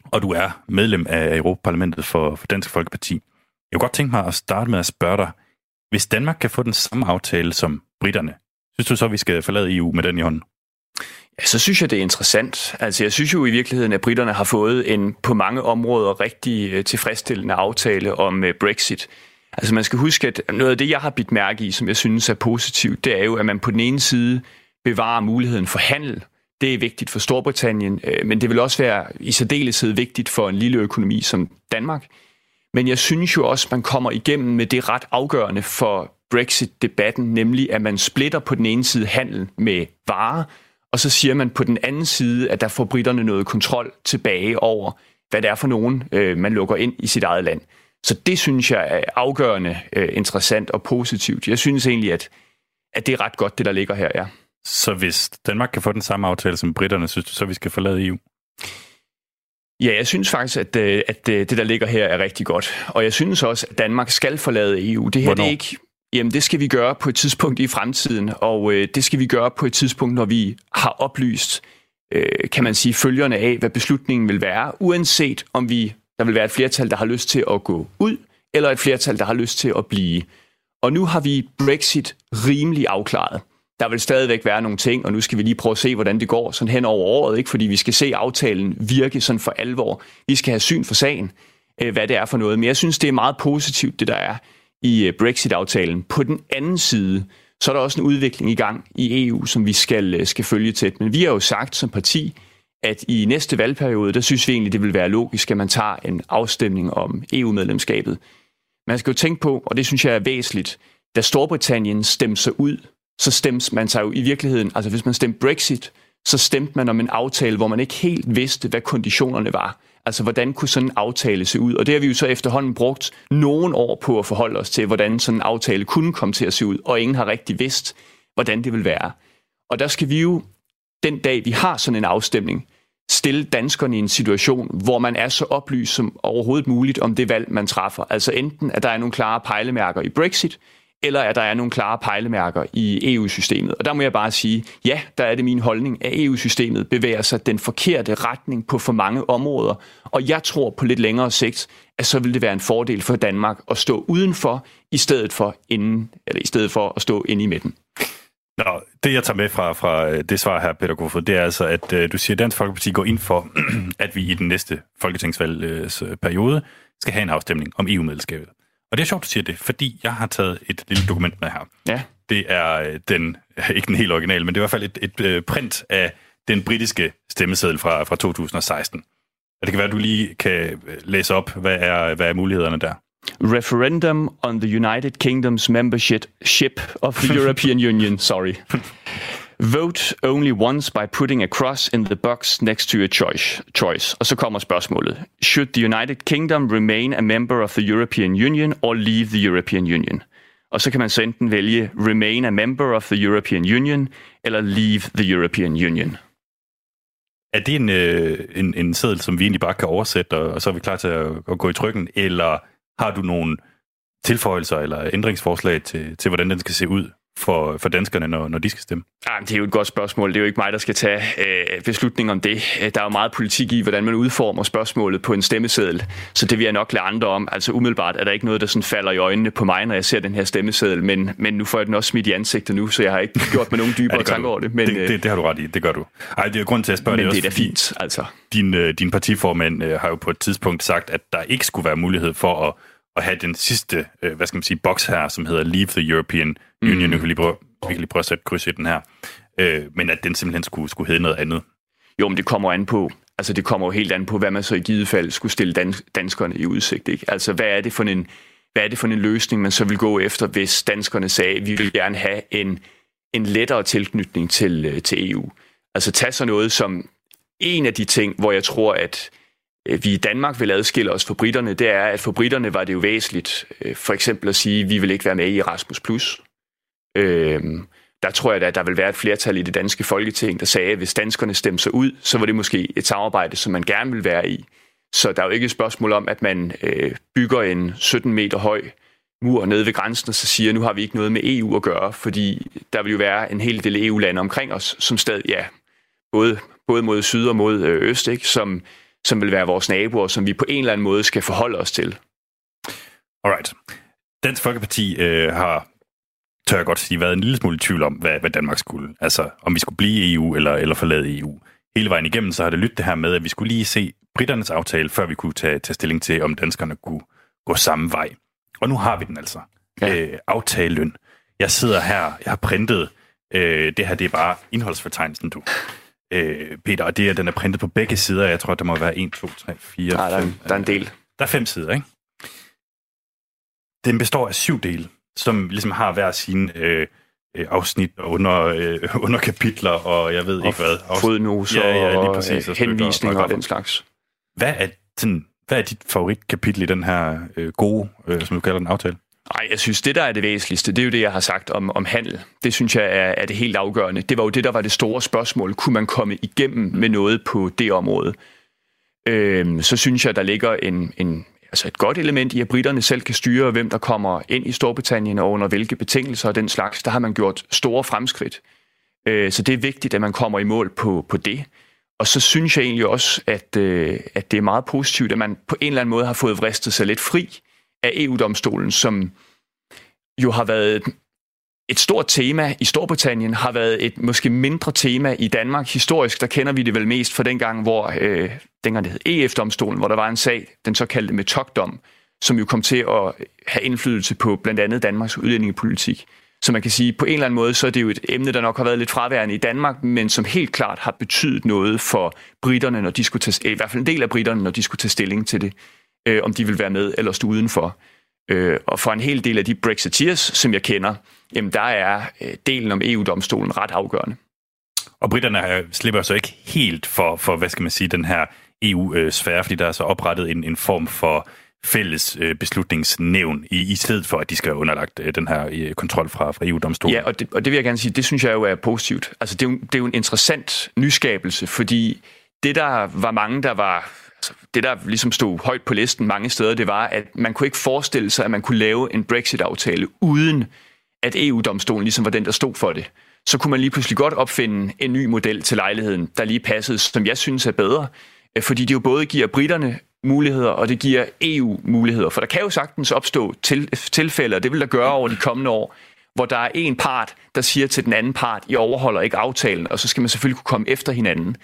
[SPEAKER 1] og du er medlem af Europaparlamentet for, for Dansk Folkeparti. Jeg kunne godt tænke mig at starte med at spørge dig, hvis Danmark kan få den samme aftale som britterne, synes du så, at vi skal forlade EU med den i hånden?
[SPEAKER 13] Ja, så synes jeg, det er interessant. Altså, jeg synes jo i virkeligheden, at britterne har fået en på mange områder rigtig øh, tilfredsstillende aftale om øh, Brexit. Altså, man skal huske, at noget af det, jeg har bidt mærke i, som jeg synes er positivt, det er jo, at man på den ene side bevarer muligheden for handel. Det er vigtigt for Storbritannien, øh, men det vil også være i særdeleshed vigtigt for en lille økonomi som Danmark. Men jeg synes jo også, man kommer igennem med det ret afgørende for Brexit-debatten, nemlig at man splitter på den ene side handel med varer, og så siger man på den anden side, at der får britterne noget kontrol tilbage over, hvad det er for nogen, øh, man lukker ind i sit eget land. Så det synes jeg er afgørende øh, interessant og positivt. Jeg synes egentlig, at, at det er ret godt, det der ligger her, ja.
[SPEAKER 1] Så hvis Danmark kan få den samme aftale som britterne, synes du så, vi skal forlade EU?
[SPEAKER 13] Ja, jeg synes faktisk, at, øh, at øh, det, der ligger her, er rigtig godt. Og jeg synes også, at Danmark skal forlade EU. Det her det er ikke... Jamen, det skal vi gøre på et tidspunkt i fremtiden, og øh, det skal vi gøre på et tidspunkt, når vi har oplyst, øh, kan man sige, følgerne af, hvad beslutningen vil være, uanset om vi der vil være et flertal, der har lyst til at gå ud, eller et flertal, der har lyst til at blive. Og nu har vi Brexit rimelig afklaret. Der vil stadigvæk være nogle ting, og nu skal vi lige prøve at se, hvordan det går sådan hen over året, ikke? fordi vi skal se aftalen virke sådan for alvor. Vi skal have syn for sagen, øh, hvad det er for noget. Men jeg synes, det er meget positivt, det der er i øh, Brexit-aftalen. På den anden side, så er der også en udvikling i gang i EU, som vi skal, øh, skal følge tæt. Men vi har jo sagt som parti, at i næste valgperiode, der synes vi egentlig, det vil være logisk, at man tager en afstemning om EU-medlemskabet. Man skal jo tænke på, og det synes jeg er væsentligt, da Storbritannien stemte sig ud, så stemte man sig jo i virkeligheden, altså hvis man stemte Brexit, så stemte man om en aftale, hvor man ikke helt vidste, hvad konditionerne var. Altså, hvordan kunne sådan en aftale se ud? Og det har vi jo så efterhånden brugt nogle år på at forholde os til, hvordan sådan en aftale kunne komme til at se ud, og ingen har rigtig vidst, hvordan det vil være. Og der skal vi jo, den dag vi har sådan en afstemning, stille danskerne i en situation, hvor man er så oplyst som overhovedet muligt om det valg, man træffer. Altså enten, at der er nogle klare pejlemærker i Brexit, eller at der er nogle klare pejlemærker i EU-systemet. Og der må jeg bare sige, ja, der er det min holdning, at EU-systemet bevæger sig den forkerte retning på for mange områder. Og jeg tror på lidt længere sigt, at så vil det være en fordel for Danmark at stå udenfor, i stedet for, inden, eller i stedet for at stå inde i midten.
[SPEAKER 1] Nå, det jeg tager med fra, fra øh, det svar her, Peter Kofod, det er altså, at øh, du siger, at Dansk Folkeparti går ind for, at vi i den næste folketingsvalgsperiode skal have en afstemning om EU-medlemskabet. Og det er sjovt, du siger det, fordi jeg har taget et lille dokument med her.
[SPEAKER 13] Ja.
[SPEAKER 1] Det er uh, den, ikke den helt originale, men det er i hvert fald et, et uh, print af den britiske stemmeseddel fra, fra 2016. Og det kan være, at du lige kan læse op, hvad er, hvad er mulighederne der?
[SPEAKER 13] referendum on the United Kingdom's membership of the European Union. Sorry. Vote only once by putting a cross in the box next to your choice. choice. Og så kommer spørgsmålet. Should the United Kingdom remain a member of the European Union or leave the European Union? Og så kan man så enten vælge remain a member of the European Union eller leave the European Union.
[SPEAKER 1] Er det en, øh, en, en seddel, som vi egentlig bare kan oversætte, og så er vi klar til at, at gå i trykken, eller har du nogle tilføjelser eller ændringsforslag til, til hvordan den skal se ud for, for danskerne, når, når de skal stemme?
[SPEAKER 13] Ja, det er jo et godt spørgsmål. Det er jo ikke mig, der skal tage øh, beslutning om det. Der er jo meget politik i, hvordan man udformer spørgsmålet på en stemmeseddel, så det vil jeg nok lade andre om. Altså umiddelbart er der ikke noget, der sådan falder i øjnene på mig, når jeg ser den her stemmeseddel, men, men nu får jeg den også smidt i ansigtet nu, så jeg har ikke gjort mig nogen dybere ja, tanker over det.
[SPEAKER 1] Men, det, det, det, har du ret i, det gør du. Ej, det er grund til at spørge
[SPEAKER 13] men
[SPEAKER 1] det,
[SPEAKER 13] det er da fint, altså.
[SPEAKER 1] Din, øh, din partiformand øh, har jo på et tidspunkt sagt, at der ikke skulle være mulighed for at at have den sidste, øh, hvad skal man sige, boks her, som hedder Leave the European Union. Mm. Nu kan vi lige prøve, vi kan lige prøve at sætte kryds i den her. Øh, men at den simpelthen skulle, skulle hedde noget andet.
[SPEAKER 13] Jo, men det kommer an på, altså det kommer jo helt an på, hvad man så i givet fald skulle stille dans- danskerne i udsigt. Ikke? Altså hvad er det for en hvad er det for en løsning, man så vil gå efter, hvis danskerne sagde, at vi vil gerne have en, en lettere tilknytning til, øh, til EU. Altså tag så noget som en af de ting, hvor jeg tror, at Øh, vi i Danmark vil adskille os fra britterne, det er, at for britterne var det jo væsentligt øh, for eksempel at sige, at vi vil ikke være med i Erasmus+. Øhm, der tror jeg, at der vil være et flertal i det danske folketing, der sagde, at hvis danskerne stemte sig ud, så var det måske et samarbejde, som man gerne vil være i. Så der er jo ikke et spørgsmål om, at man øh, bygger en 17 meter høj mur nede ved grænsen, og så siger, at nu har vi ikke noget med EU at gøre, fordi der vil jo være en hel del EU-lande omkring os, som stadig, ja, både, både mod syd og mod øh, øst, ikke, som som vil være vores naboer, som vi på en eller anden måde skal forholde os til.
[SPEAKER 1] Alright. Dansk Folkeparti øh, har, tør jeg godt sige, været en lille smule i tvivl om, hvad, hvad Danmark skulle. Altså, om vi skulle blive i EU eller, eller forlade EU. Hele vejen igennem, så har det lyttet det her med, at vi skulle lige se britternes aftale, før vi kunne tage, tage stilling til, om danskerne kunne gå samme vej. Og nu har vi den altså. Ja. Øh, aftaleløn. Jeg sidder her, jeg har printet, øh, det her det er bare indholdsfortegnelsen, du øh, Peter, og det er, den er printet på begge sider. Jeg tror, der må være 1, 2, 3, 4,
[SPEAKER 13] Nej, der, er, der er en del.
[SPEAKER 1] Der er fem sider, ikke? den består af syv dele, som ligesom har hver sin øh, øh, afsnit og under, øh, under kapitler, og jeg ved
[SPEAKER 13] Og
[SPEAKER 1] ikke hvad. Afs-
[SPEAKER 13] fodnoser
[SPEAKER 1] ja, ja, lige
[SPEAKER 13] og,
[SPEAKER 1] præcis,
[SPEAKER 13] øh,
[SPEAKER 1] stykker
[SPEAKER 13] henvisninger og
[SPEAKER 1] grafer.
[SPEAKER 13] den slags.
[SPEAKER 1] Hvad er, sådan, hvad er dit favoritkapitel i den her øh, gode, øh, som du kalder den, aftale?
[SPEAKER 13] Nej, jeg synes, det der er det væsentligste, det er jo det, jeg har sagt om, om handel. Det synes jeg er, er det helt afgørende. Det var jo det, der var det store spørgsmål. Kunne man komme igennem med noget på det område? Øhm, så synes jeg, der ligger en, en, altså et godt element i, at britterne selv kan styre, hvem der kommer ind i Storbritannien og under hvilke betingelser og den slags. Der har man gjort store fremskridt. Øh, så det er vigtigt, at man kommer i mål på, på det. Og så synes jeg egentlig også, at, øh, at det er meget positivt, at man på en eller anden måde har fået vristet sig lidt fri af EU-domstolen, som jo har været et, stort tema i Storbritannien, har været et måske mindre tema i Danmark. Historisk, der kender vi det vel mest fra den gang, hvor øh, dengang det hed EF-domstolen, hvor der var en sag, den såkaldte metokdom, som jo kom til at have indflydelse på blandt andet Danmarks udlændingepolitik. Så man kan sige, på en eller anden måde, så er det jo et emne, der nok har været lidt fraværende i Danmark, men som helt klart har betydet noget for britterne, når de skulle tage, i hvert fald en del af britterne, når de skulle tage stilling til det, øh, om de vil være med eller stå udenfor. Øh, og for en hel del af de Brexiteers, som jeg kender, jamen der er øh, delen om EU-domstolen ret afgørende.
[SPEAKER 1] Og britterne slipper så ikke helt for, for hvad skal man sige, den her EU-sfære, fordi der er så oprettet en, en form for fælles øh, beslutningsnævn, i, i stedet for, at de skal have underlagt øh, den her øh, kontrol fra, fra EU-domstolen.
[SPEAKER 13] Ja, og det, og det vil jeg gerne sige, det synes jeg jo er positivt. Altså det er jo, det er jo en interessant nyskabelse, fordi det der var mange, der var Altså, det der ligesom stod højt på listen mange steder, det var, at man kunne ikke forestille sig, at man kunne lave en Brexit-aftale uden at EU-domstolen ligesom var den, der stod for det. Så kunne man lige pludselig godt opfinde en ny model til lejligheden, der lige passede, som jeg synes er bedre, øh, fordi det jo både giver britterne muligheder, og det giver EU muligheder. For der kan jo sagtens opstå til, tilfælde, og det vil der gøre over de kommende år, hvor der er en part, der siger til den anden part, I overholder ikke aftalen, og så skal man selvfølgelig kunne komme efter hinanden.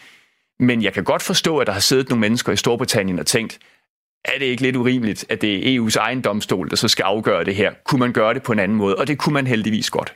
[SPEAKER 13] Men jeg kan godt forstå, at der har siddet nogle mennesker i Storbritannien og tænkt, er det ikke lidt urimeligt, at det er EU's egen domstol, der så skal afgøre det her? Kunne man gøre det på en anden måde? Og det kunne man heldigvis godt.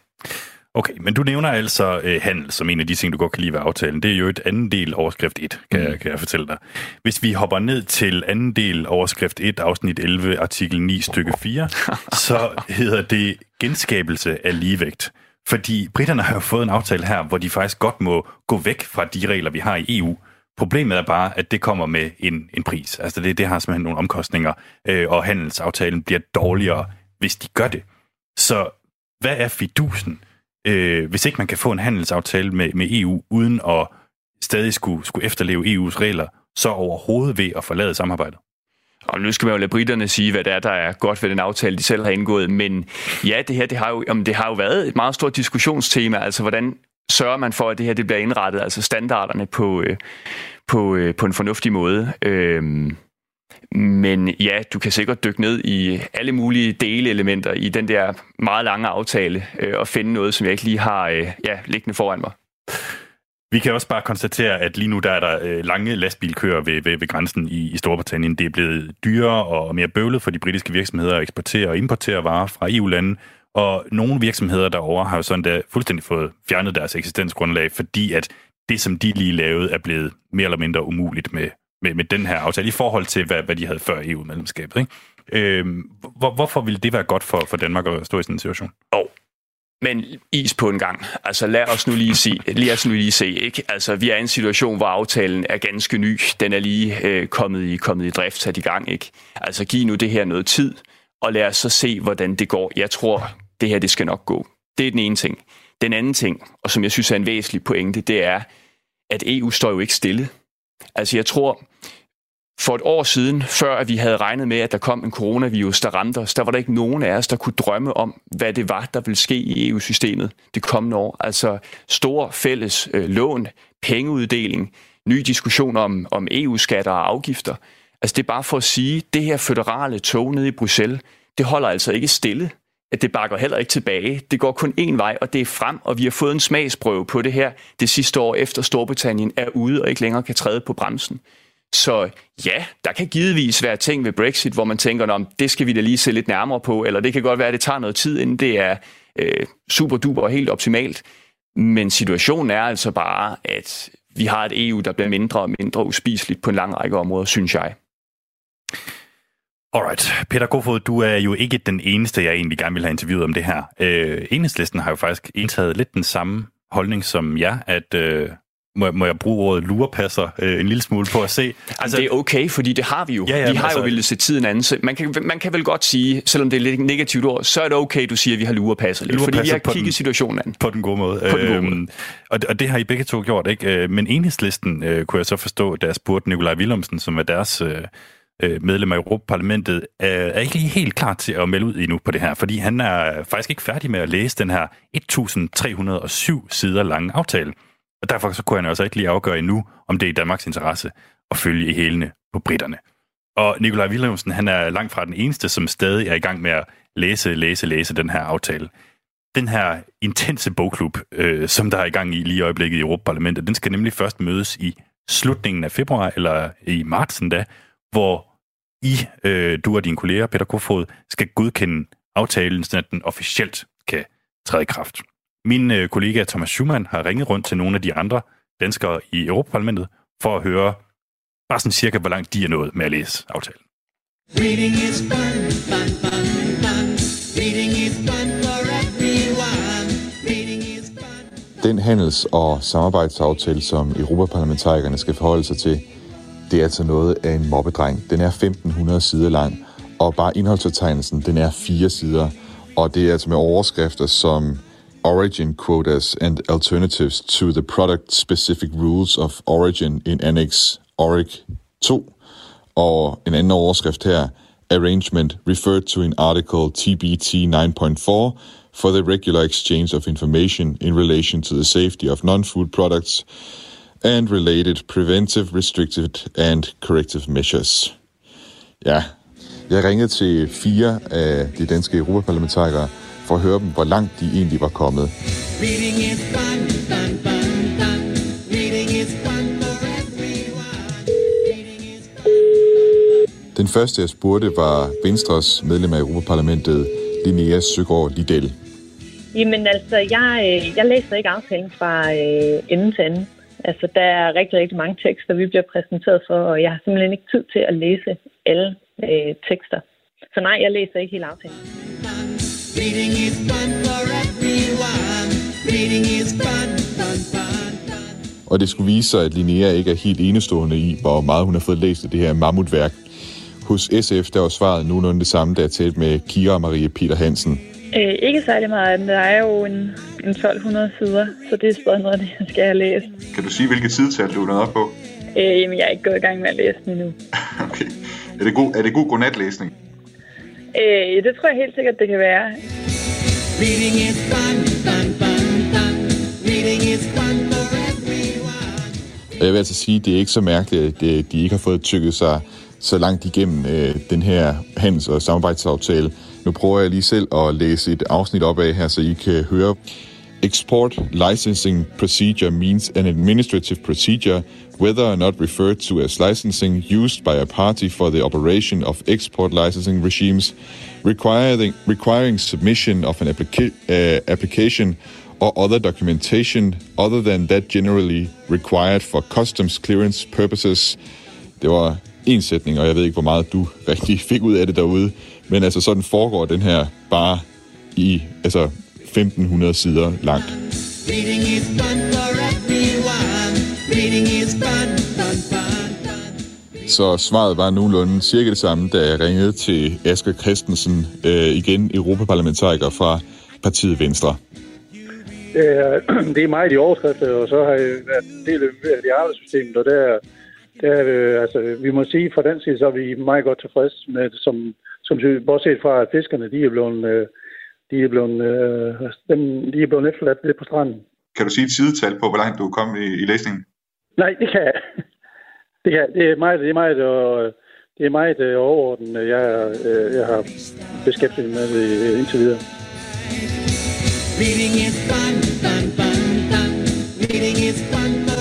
[SPEAKER 1] Okay, men du nævner altså øh, handel som en af de ting, du godt kan lide ved aftalen. Det er jo et anden del overskrift 1, kan, mm. kan jeg fortælle dig. Hvis vi hopper ned til anden del overskrift 1, afsnit 11, artikel 9, stykke 4, så hedder det genskabelse af ligevægt. Fordi britterne har jo fået en aftale her, hvor de faktisk godt må gå væk fra de regler, vi har i EU. Problemet er bare, at det kommer med en, en pris. Altså det, det har simpelthen nogle omkostninger, øh, og handelsaftalen bliver dårligere, hvis de gør det. Så hvad er fidusen, øh, hvis ikke man kan få en handelsaftale med, med EU, uden at stadig skulle, skulle efterleve EU's regler, så overhovedet ved at forlade samarbejdet?
[SPEAKER 13] Og nu skal man jo lade britterne sige, hvad det er, der er godt ved den aftale, de selv har indgået. Men ja, det her det har, jo, om det har jo været et meget stort diskussionstema. Altså, hvordan sørger man for, at det her det bliver indrettet, altså standarderne på, øh, på, øh, på en fornuftig måde. Øhm, men ja, du kan sikkert dykke ned i alle mulige delelementer i den der meget lange aftale øh, og finde noget, som jeg ikke lige har øh, ja, liggende foran mig.
[SPEAKER 1] Vi kan også bare konstatere, at lige nu der er der øh, lange lastbilkøer ved, ved, ved grænsen i, i Storbritannien. Det er blevet dyrere og mere bøvlet for de britiske virksomheder at eksportere og importere varer fra EU-lande. Og nogle virksomheder derovre har jo sådan der fuldstændig fået fjernet deres eksistensgrundlag, fordi at det, som de lige lavede, er blevet mere eller mindre umuligt med, med, med den her aftale, i forhold til, hvad, hvad de havde før EU-medlemskabet. Ikke? Øh, hvor, hvorfor ville det være godt for, for Danmark at stå i sådan en situation?
[SPEAKER 13] Oh. Men is på en gang. Altså lad os nu lige se, lad os nu lige se, ikke? Altså vi er i en situation, hvor aftalen er ganske ny. Den er lige øh, kommet i kommet i drift, sat i gang, ikke? Altså giv nu det her noget tid, og lad os så se, hvordan det går. Jeg tror, det her det skal nok gå. Det er den ene ting. Den anden ting, og som jeg synes er en væsentlig pointe, det er, at EU står jo ikke stille. Altså jeg tror, for et år siden, før at vi havde regnet med, at der kom en coronavirus, der ramte os, der var der ikke nogen af os, der kunne drømme om, hvad det var, der ville ske i EU-systemet det kommende år. Altså stor fælles øh, lån, pengeuddeling, ny diskussion om, om EU-skatter og afgifter. Altså det er bare for at sige, det her føderale tog nede i Bruxelles, det holder altså ikke stille. Det bakker heller ikke tilbage. Det går kun én vej, og det er frem, og vi har fået en smagsprøve på det her det sidste år, efter Storbritannien er ude og ikke længere kan træde på bremsen. Så ja, der kan givetvis være ting ved Brexit, hvor man tænker, om det skal vi da lige se lidt nærmere på, eller det kan godt være, at det tager noget tid, inden det er øh, super duper og helt optimalt. Men situationen er altså bare, at vi har et EU, der bliver mindre og mindre uspiseligt på en lang række områder, synes jeg.
[SPEAKER 1] Alright. Peter Kofod, du er jo ikke den eneste, jeg egentlig gerne vil have interviewet om det her. Øh, Enhedslisten har jo faktisk indtaget lidt den samme holdning som jeg, at øh, må, må jeg bruge ordet lurepasser øh, en lille smule på at se.
[SPEAKER 13] Altså, det er okay, fordi det har vi jo. Ja, ja, vi har altså, jo ville se tiden anden. Så man, kan, man kan vel godt sige, selvom det er lidt negativt ord, så er det okay, du siger, at vi har lurepasser lidt, fordi vi har kigget den, situationen an.
[SPEAKER 1] På den gode måde.
[SPEAKER 13] På den gode måde. Øhm,
[SPEAKER 1] og, og det har I begge to gjort, ikke? Øh, men enhedslisten øh, kunne jeg så forstå, da jeg spurgte Nikolaj Willumsen, som er deres... Øh, øh, medlem af Europaparlamentet, øh, er ikke lige helt klar til at melde ud endnu på det her, fordi han er faktisk ikke færdig med at læse den her 1307 sider lange aftale. Og derfor så kunne han også ikke lige afgøre endnu, om det er i Danmarks interesse at følge i hælene på britterne. Og Nikolaj Wilhelmsen, han er langt fra den eneste, som stadig er i gang med at læse, læse, læse den her aftale. Den her intense bogklub, øh, som der er i gang i lige i øjeblikket i Europaparlamentet, den skal nemlig først mødes i slutningen af februar, eller i marts endda, hvor i, øh, du og dine kolleger, Peter Kofod, skal godkende aftalen, så den officielt kan træde i kraft. Min øh, kollega Thomas Schumann har ringet rundt til nogle af de andre danskere i Europaparlamentet for at høre bare sådan cirka, hvor langt de er nået med at læse aftalen. Reading is fun, fun, fun, fun. Reading is fun for everyone.
[SPEAKER 14] Reading is fun. Den handels- og samarbejdsaftale, som europaparlamentarikerne skal forholde sig til, det er altså noget af en mobbedreng. Den er 1500 sider lang, og bare indholdsfortegnelsen, den er fire sider. Og det er altså med overskrifter som origin quotas and alternatives to the product-specific rules of origin in Annex ORIC 2. Og en anden overskrift her, arrangement referred to in Article TBT 9.4 for the regular exchange of information in relation to the safety of non-food products and related preventive, restrictive and corrective measures. Ja, jeg ringede til fire af de danske europaparlamentarikere for at høre dem, hvor langt de egentlig var kommet. Den første, jeg spurgte, var Venstres medlem af Europaparlamentet, Linnea Søgaard Liddell.
[SPEAKER 11] Jamen altså, jeg, øh, jeg læser ikke aftalen fra øh, ende til ende. Altså, der er rigtig, rigtig mange tekster, vi bliver præsenteret for, og jeg har simpelthen ikke tid til at læse alle øh, tekster. Så nej, jeg læser ikke hele aftalen. Reading is fun for everyone.
[SPEAKER 14] Reading is fun, fun, fun, fun. Og det skulle vise sig, at Linnea ikke er helt enestående i, hvor meget hun har fået læst af det her mammutværk. Hos SF der var svaret nogenlunde det samme, da jeg talte med Kira Marie Peter Hansen.
[SPEAKER 11] Øh, ikke særlig meget. Der er jo en, en 1200 sider, så det er stadig noget, det skal jeg læse.
[SPEAKER 14] Kan du sige, hvilket sidetal du er nået op på?
[SPEAKER 11] Øh, jamen, jeg er ikke gået i gang med at læse den endnu.
[SPEAKER 14] okay. Er det god, er det god godnatlæsning?
[SPEAKER 11] Øh, det tror jeg helt sikkert, det kan være. Reading is fun, fun, fun, fun.
[SPEAKER 14] Reading is fun for everyone. Jeg vil altså sige, at det er ikke så mærkeligt, at de ikke har fået tykket sig så langt igennem øh, den her handels- og samarbejdsaftale. Nu prøver jeg lige selv at læse et afsnit op af her, så I kan høre. Export licensing procedure means an administrative procedure whether or not referred to as licensing used by a party for the operation of export licensing regimes, requiring, requiring submission of an applica- uh, application or other documentation other than that generally required for customs clearance purposes. Det var en sætning, og jeg ved ikke, hvor meget du rigtig fik ud af det derude, men altså sådan foregår den her bare i altså 1500 sider langt. Reading is fun for everyone. Reading is fun, fun, fun, fun. Så svaret var nogenlunde cirka det samme, da jeg ringede til Asger Christensen, øh, igen europaparlamentariker fra partiet Venstre.
[SPEAKER 15] Det er, det er meget i overskrifter, og så har jeg været en del af det arbejdssystemet, og der, der altså, vi må sige, fra den side, så er vi meget godt tilfreds med det, som, som bortset fra, at fiskerne, de er blevet, øh, de er blevet, øh, dem, de er blevet efterladt lidt på stranden.
[SPEAKER 14] Kan du sige et sidetal på, hvor langt du er kommet i, i læsningen?
[SPEAKER 15] Nej, det kan jeg. Det, kan, det er meget, det er meget, øh, det er meget øh, overordnet, jeg, øh, jeg har beskæftiget med det indtil videre. Reading is fun, fun, fun, fun. Reading is fun everyone.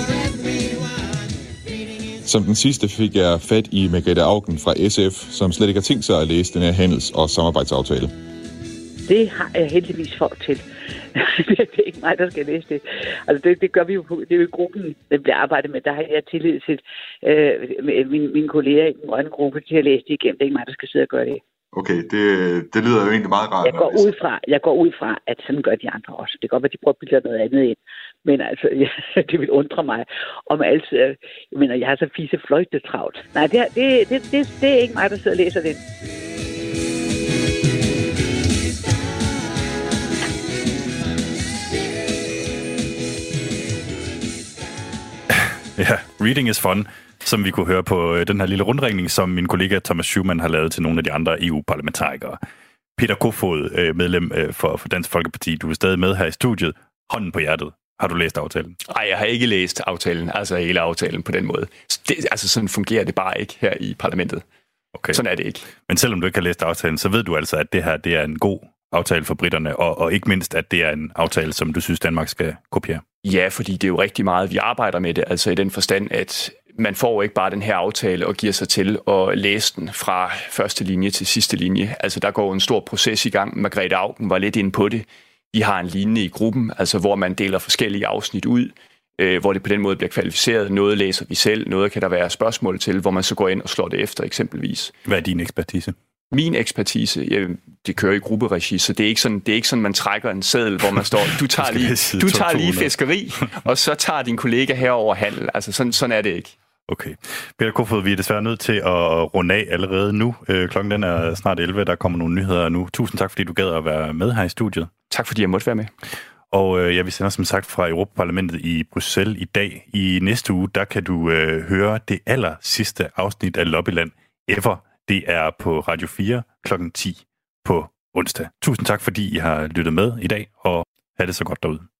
[SPEAKER 15] Som den sidste fik jeg fat i Margrethe Augen fra SF, som slet ikke har tænkt sig at læse den her handels- og samarbejdsaftale.
[SPEAKER 16] Det har jeg heldigvis folk til. det er ikke mig, der skal læse det. Altså, det, det gør vi jo på, det er jo i gruppen, der bliver arbejdet med. Der har jeg tillid til øh, mine, mine kolleger i den grønne gruppe til at læse det igennem. Det er ikke mig, der skal sidde og gøre det.
[SPEAKER 14] Okay, det, det lyder jo egentlig meget rart.
[SPEAKER 16] Jeg går, ud fra, jeg går ud fra, at sådan gør de andre også. Det kan godt være, at de prøver at bilde noget andet ind. Men altså, ja, det vil undre mig, om altid... Øh, jeg mener, jeg har så fise fløjtetravlt. Nej, det, det, det, det, det er ikke mig, der sidder og læser det.
[SPEAKER 1] Ja, reading is fun, som vi kunne høre på øh, den her lille rundringning, som min kollega Thomas Schumann har lavet til nogle af de andre EU-parlamentarikere. Peter Kofod, øh, medlem for, for Dansk Folkeparti, du er stadig med her i studiet. Hånden på hjertet. Har du læst aftalen?
[SPEAKER 13] Nej, jeg har ikke læst aftalen, altså hele aftalen på den måde. Det, altså sådan fungerer det bare ikke her i parlamentet. Okay. Sådan er det ikke.
[SPEAKER 1] Men selvom du ikke har læst aftalen, så ved du altså, at det her det er en god aftale for britterne, og, og ikke mindst, at det er en aftale, som du synes, Danmark skal kopiere.
[SPEAKER 13] Ja, fordi det er jo rigtig meget, vi arbejder med det, altså i den forstand, at man får ikke bare den her aftale og giver sig til at læse den fra første linje til sidste linje. Altså der går en stor proces i gang. Margrethe Augen var lidt inde på det. Vi har en linje i gruppen, altså hvor man deler forskellige afsnit ud, øh, hvor det på den måde bliver kvalificeret. Noget læser vi selv, noget kan der være spørgsmål til, hvor man så går ind og slår det efter eksempelvis.
[SPEAKER 1] Hvad er din ekspertise?
[SPEAKER 13] Min ekspertise, ja, det kører i grupperegi, så det er ikke sådan, det er ikke sådan man trækker en seddel, hvor man står, du tager lige, du tager lige fiskeri, og så tager din kollega herover handel. Altså sådan, sådan er det ikke.
[SPEAKER 1] Okay. Peter Kofod, vi er desværre nødt til at runde af allerede nu. Øh, klokken den er snart 11, der kommer nogle nyheder nu. Tusind tak, fordi du gad at være med her i studiet.
[SPEAKER 13] Tak, fordi jeg måtte være med.
[SPEAKER 1] Og øh, ja, vi sender som sagt fra Europaparlamentet i Bruxelles i dag. I næste uge, der kan du øh, høre det aller sidste afsnit af Lobbyland ever. Det er på Radio 4 kl. 10 på onsdag. Tusind tak, fordi I har lyttet med i dag, og have det så godt derude.